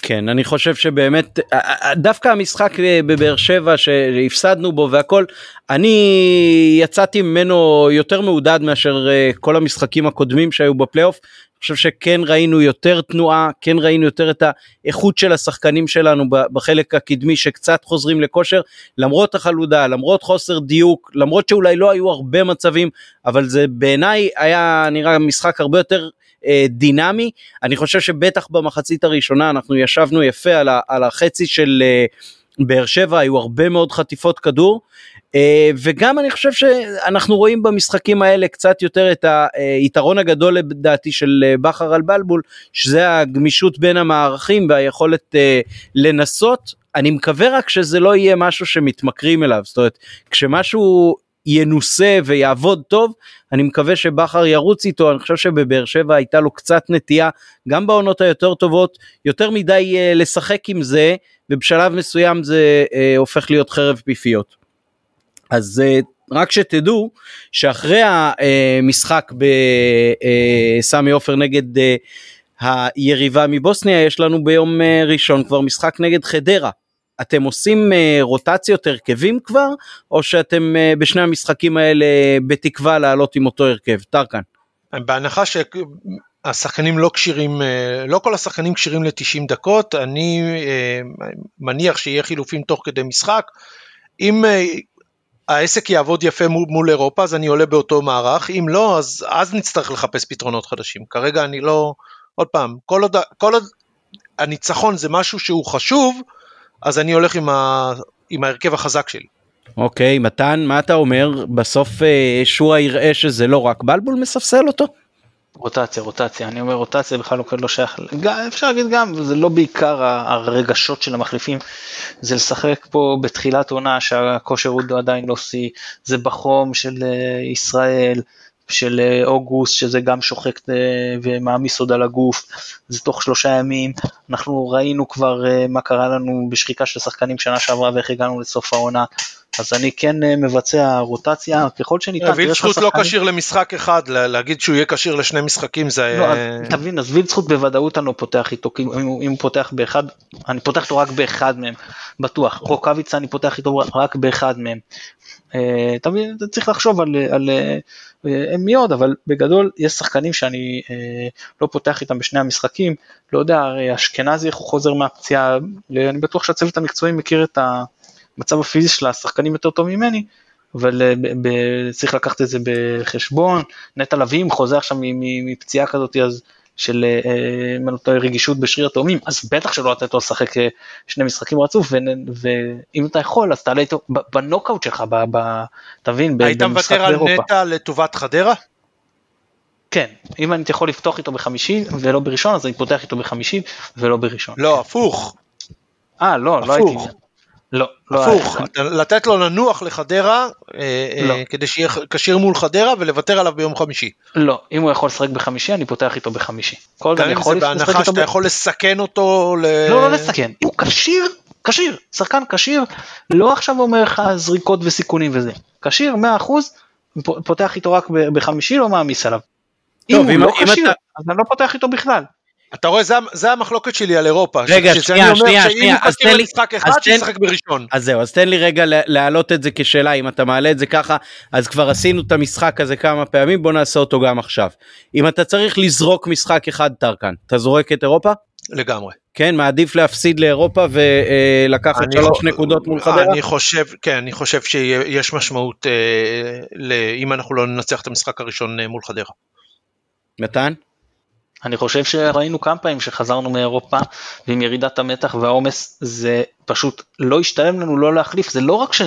כן אני חושב שבאמת דווקא המשחק בבאר שבע שהפסדנו בו והכל אני יצאתי ממנו יותר מעודד מאשר אה, כל המשחקים הקודמים שהיו בפלייאוף. אני חושב שכן ראינו יותר תנועה כן ראינו יותר את האיכות של השחקנים שלנו בחלק הקדמי שקצת חוזרים לכושר למרות החלודה למרות חוסר דיוק למרות שאולי לא היו הרבה מצבים אבל זה בעיניי היה נראה משחק הרבה יותר אה, דינמי. אני חושב שבטח במחצית הראשונה אנחנו ישבנו יפה על, ה, על החצי של אה, באר שבע, היו הרבה מאוד חטיפות כדור. אה, וגם אני חושב שאנחנו רואים במשחקים האלה קצת יותר את היתרון הגדול לדעתי של בכר על בלבול, שזה הגמישות בין המערכים והיכולת לנסות. אני מקווה רק שזה לא יהיה משהו שמתמכרים אליו, זאת אומרת, כשמשהו ינוסה ויעבוד טוב, אני מקווה שבכר ירוץ איתו, אני חושב שבבאר שבע הייתה לו קצת נטייה, גם בעונות היותר טובות, יותר מדי uh, לשחק עם זה, ובשלב מסוים זה uh, הופך להיות חרב פיפיות. אז uh, רק שתדעו שאחרי המשחק בסמי עופר נגד uh, היריבה מבוסניה, יש לנו ביום uh, ראשון כבר משחק נגד חדרה. אתם עושים uh, רוטציות הרכבים כבר, או שאתם uh, בשני המשחקים האלה בתקווה לעלות עם אותו הרכב? טרקן. בהנחה שהשחקנים לא כשירים, לא כל השחקנים כשירים ל-90 דקות, אני מניח שיהיה חילופים תוך כדי משחק. אם העסק יעבוד יפה מול, מול אירופה, אז אני עולה באותו מערך, אם לא, אז, אז נצטרך לחפש פתרונות חדשים. כרגע אני לא, עוד פעם, כל עוד, כל עוד הניצחון זה משהו שהוא חשוב, אז אני הולך עם, ה... עם ההרכב החזק שלי. אוקיי, מתן, מה אתה אומר? בסוף אה, שועה יראה שזה לא רק בלבול מספסל אותו? רוטציה, רוטציה, אני אומר רוטציה בכלל לא, לא שייך, אפשר להגיד גם, זה לא בעיקר הרגשות של המחליפים, זה לשחק פה בתחילת עונה שהכושר הוא עדיין לא שיא, זה בחום של אה, ישראל, של אה, אוגוסט, שזה גם שוחק אה, ומעמיס עוד על הגוף, זה תוך שלושה ימים, אנחנו ראינו כבר אה, מה קרה לנו בשחיקה של שחקנים שנה שעברה ואיך הגענו לסוף העונה, אז אני כן מבצע רוטציה ככל שניתן. וילצחוט לא כשיר למשחק אחד, להגיד שהוא יהיה כשיר לשני משחקים זה... לא, תבין, אז וילצחוט בוודאות אני לא פותח איתו, אם הוא פותח באחד, אני פותח איתו רק באחד מהם, בטוח. רוקאביצה אני פותח איתו רק באחד מהם. אתה מבין, צריך לחשוב על, על אה, מי עוד, אבל בגדול יש שחקנים שאני אה, לא פותח איתם בשני המשחקים, לא יודע, אשכנזי איך הוא חוזר מהפציעה, אני בטוח שהצוות המקצועי מכיר את המצב הפיזי של השחקנים יותר טוב ממני, אבל אה, צריך לקחת את זה בחשבון, נטע לביא חוזר עכשיו מפציעה כזאת, אז של אם אני לא טועה רגישות בשריר התאומים, אז בטח שלא לתת לו לשחק שני משחקים רצוף, ואם אתה יכול אז תעלה איתו בנוקאוט שלך, תבין, היית מוותר על נטע לטובת חדרה? כן, אם אני יכול לפתוח איתו בחמישי ולא בראשון, אז אני פותח איתו בחמישי ולא בראשון. לא, הפוך. אה, לא, לא הייתי... לא, לא הפוך, לתת לו לנוח לחדרה, אה, לא. כדי שיהיה כשיר מול חדרה ולוותר עליו ביום חמישי. לא, אם הוא יכול לשחק בחמישי, אני פותח איתו בחמישי. גם אם זה בהנחה שאתה יכול לסכן אותו ל... לא, לא לסכן, אם הוא כשיר, כשיר, שחקן כשיר, לא עכשיו אומר לך זריקות וסיכונים וזה, כשיר 100%, פותח איתו רק בחמישי, לא מעמיס עליו. אם הוא לא כשיר, אז אני לא פותח איתו בכלל. אתה רואה, זה, זה המחלוקת שלי על אירופה. רגע, ש, שנייה, שנייה, שנייה, אז תן לי... משחק אחד, שישחק בראשון. אז זהו, אז תן לי רגע להעלות את זה כשאלה, אם אתה מעלה את זה ככה, אז כבר עשינו את המשחק הזה כמה פעמים, בוא נעשה אותו גם עכשיו. אם אתה צריך לזרוק משחק אחד טרקן, אתה זורק את אירופה? לגמרי. כן, מעדיף להפסיד לאירופה ולקחת שלוש נקודות מול חדרה? אני חושב, כן, אני חושב שיש משמעות אה, אם אנחנו לא ננצח את המשחק הראשון אה, מול חדרה. מתן? אני חושב שראינו כמה פעמים שחזרנו מאירופה ועם ירידת המתח והעומס זה פשוט לא השתלם לנו לא להחליף, זה לא רק ש,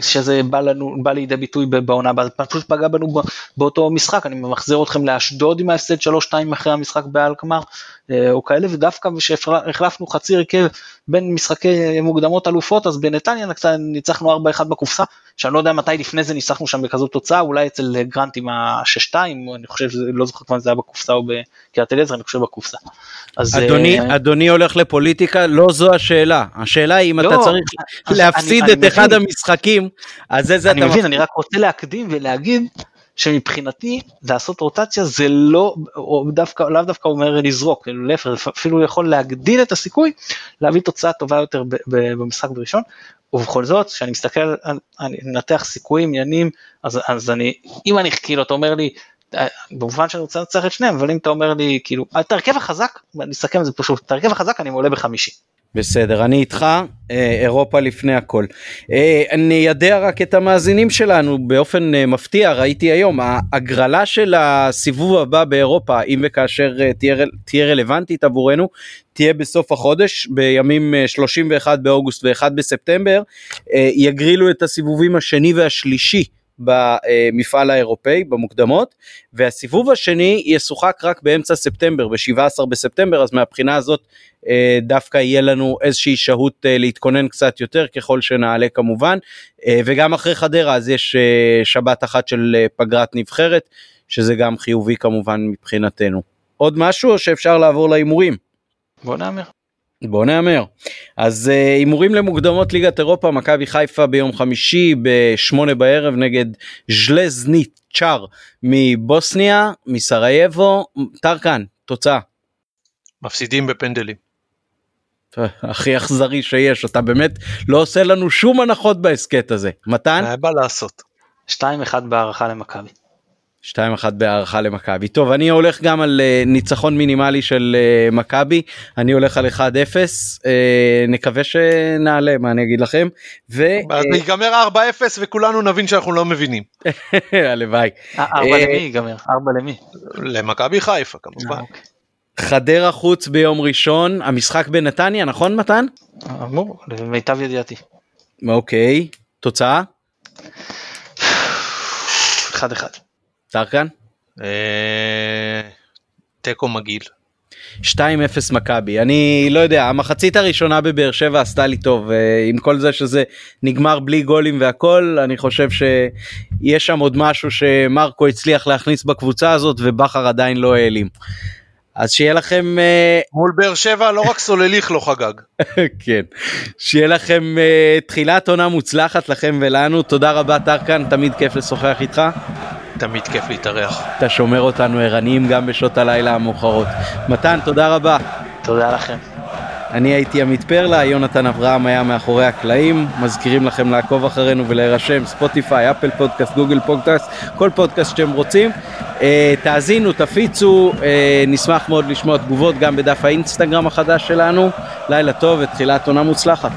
שזה בא, לנו, בא לידי ביטוי בעונה הבאה, זה פשוט פגע בנו באותו משחק, אני מחזיר אתכם לאשדוד עם ההפסד 3-2 אחרי המשחק באלקמר, אה, או כאלה, ודווקא כשהחלפנו חצי הרכב בין משחקי מוקדמות אלופות, אז בנתניה ניצחנו 4-1 בקופסה, שאני לא יודע מתי לפני זה ניצחנו שם בכזו תוצאה, אולי אצל גרנט עם ה-6-2, אני חושב, לא זוכר כמה זה היה בקופסה או בקריית אליעזר, אני חושב בקופסה. אז, אדוני, uh, אדוני הולך לפוליטיקה, לא זו השאלה, השאלה היא אם לא, אתה צריך להפסיד אני, את אני אחד מבין, המשחקים, אז איזה אתה... אני מבין, אני רק רוצה להקדים ולהגיד שמבחינתי לעשות רוטציה זה לא, דווקא, לאו דווקא אומר לזרוק, להפך, אפילו יכול להגדיל את הסיכוי להביא תוצאה טובה יותר במשחק בראשון, ובכל זאת, כשאני מסתכל, אני מנתח סיכויים, עניינים, אז, אז אני, אם אני, כאילו, אתה אומר לי, במובן שאני רוצה לנצח את שניהם, אבל אם אתה אומר לי, כאילו, את ההרכב החזק, אני אסכם את זה פשוט, את ההרכב החזק אני עולה בחמישי. בסדר, אני איתך, אה, אירופה לפני הכל. אה, אני איידע רק את המאזינים שלנו באופן אה, מפתיע, ראיתי היום, ההגרלה של הסיבוב הבא באירופה, אם וכאשר תהיה, תהיה רלוונטית עבורנו, תהיה בסוף החודש, בימים 31 באוגוסט ו-1 בספטמבר, יגרילו את הסיבובים השני והשלישי. במפעל האירופאי במוקדמות והסיבוב השני ישוחק רק באמצע ספטמבר ב-17 בספטמבר אז מהבחינה הזאת אה, דווקא יהיה לנו איזושהי שהות אה, להתכונן קצת יותר ככל שנעלה כמובן אה, וגם אחרי חדרה אז יש שבת אחת של פגרת נבחרת שזה גם חיובי כמובן מבחינתנו. עוד משהו או שאפשר לעבור להימורים? בוא נאמר. בוא נאמר. אז הימורים uh, למוקדמות ליגת אירופה מכבי חיפה ביום חמישי בשמונה בערב נגד ז'לזנית צ'אר מבוסניה מסרייבו טרקן תוצאה. מפסידים בפנדלים. [laughs] הכי אכזרי שיש אתה באמת לא עושה לנו שום הנחות בהסכת הזה מתן? מה בא לעשות. 2-1 בהערכה למכבי. 2-1 בהערכה למכבי. טוב, אני הולך גם על uh, ניצחון מינימלי של uh, מכבי, אני הולך על 1-0, uh, אה, נקווה שנעלה, מה אני אגיד לכם. ו... אז uh, ייגמר 4-0 וכולנו נבין שאנחנו לא מבינים. [laughs] הלוואי. 4 למי ייגמר? 4 למי? למכבי חיפה כמובן. אוקיי. חדרה חוץ ביום ראשון, המשחק בנתניה, נכון מתן? אמור, למיטב ידיעתי. אוקיי, תוצאה? [sighs] 1-1. טרקן? אה, תיקו מגעיל. 2-0 מכבי אני לא יודע המחצית הראשונה בבאר שבע עשתה לי טוב אה, עם כל זה שזה נגמר בלי גולים והכל אני חושב שיש שם עוד משהו שמרקו הצליח להכניס בקבוצה הזאת ובכר עדיין לא העלים. אז שיהיה לכם אה, מול באר שבע לא רק סולליך לא חגג. [laughs] כן שיהיה לכם uh, תחילת עונה מוצלחת לכם ולנו תודה רבה טרקן תמיד כיף לשוחח איתך. תמיד כיף להתארח. אתה שומר אותנו ערניים גם בשעות הלילה המאוחרות. מתן תודה רבה. תודה לכם. אני הייתי עמית פרלה, יונתן אברהם היה מאחורי הקלעים, מזכירים לכם לעקוב אחרינו ולהירשם, ספוטיפיי, אפל פודקאסט, גוגל פודקאסט, כל פודקאסט שאתם רוצים. אה, תאזינו, תפיצו, אה, נשמח מאוד לשמוע תגובות גם בדף האינסטגרם החדש שלנו. לילה טוב ותחילת עונה מוצלחת.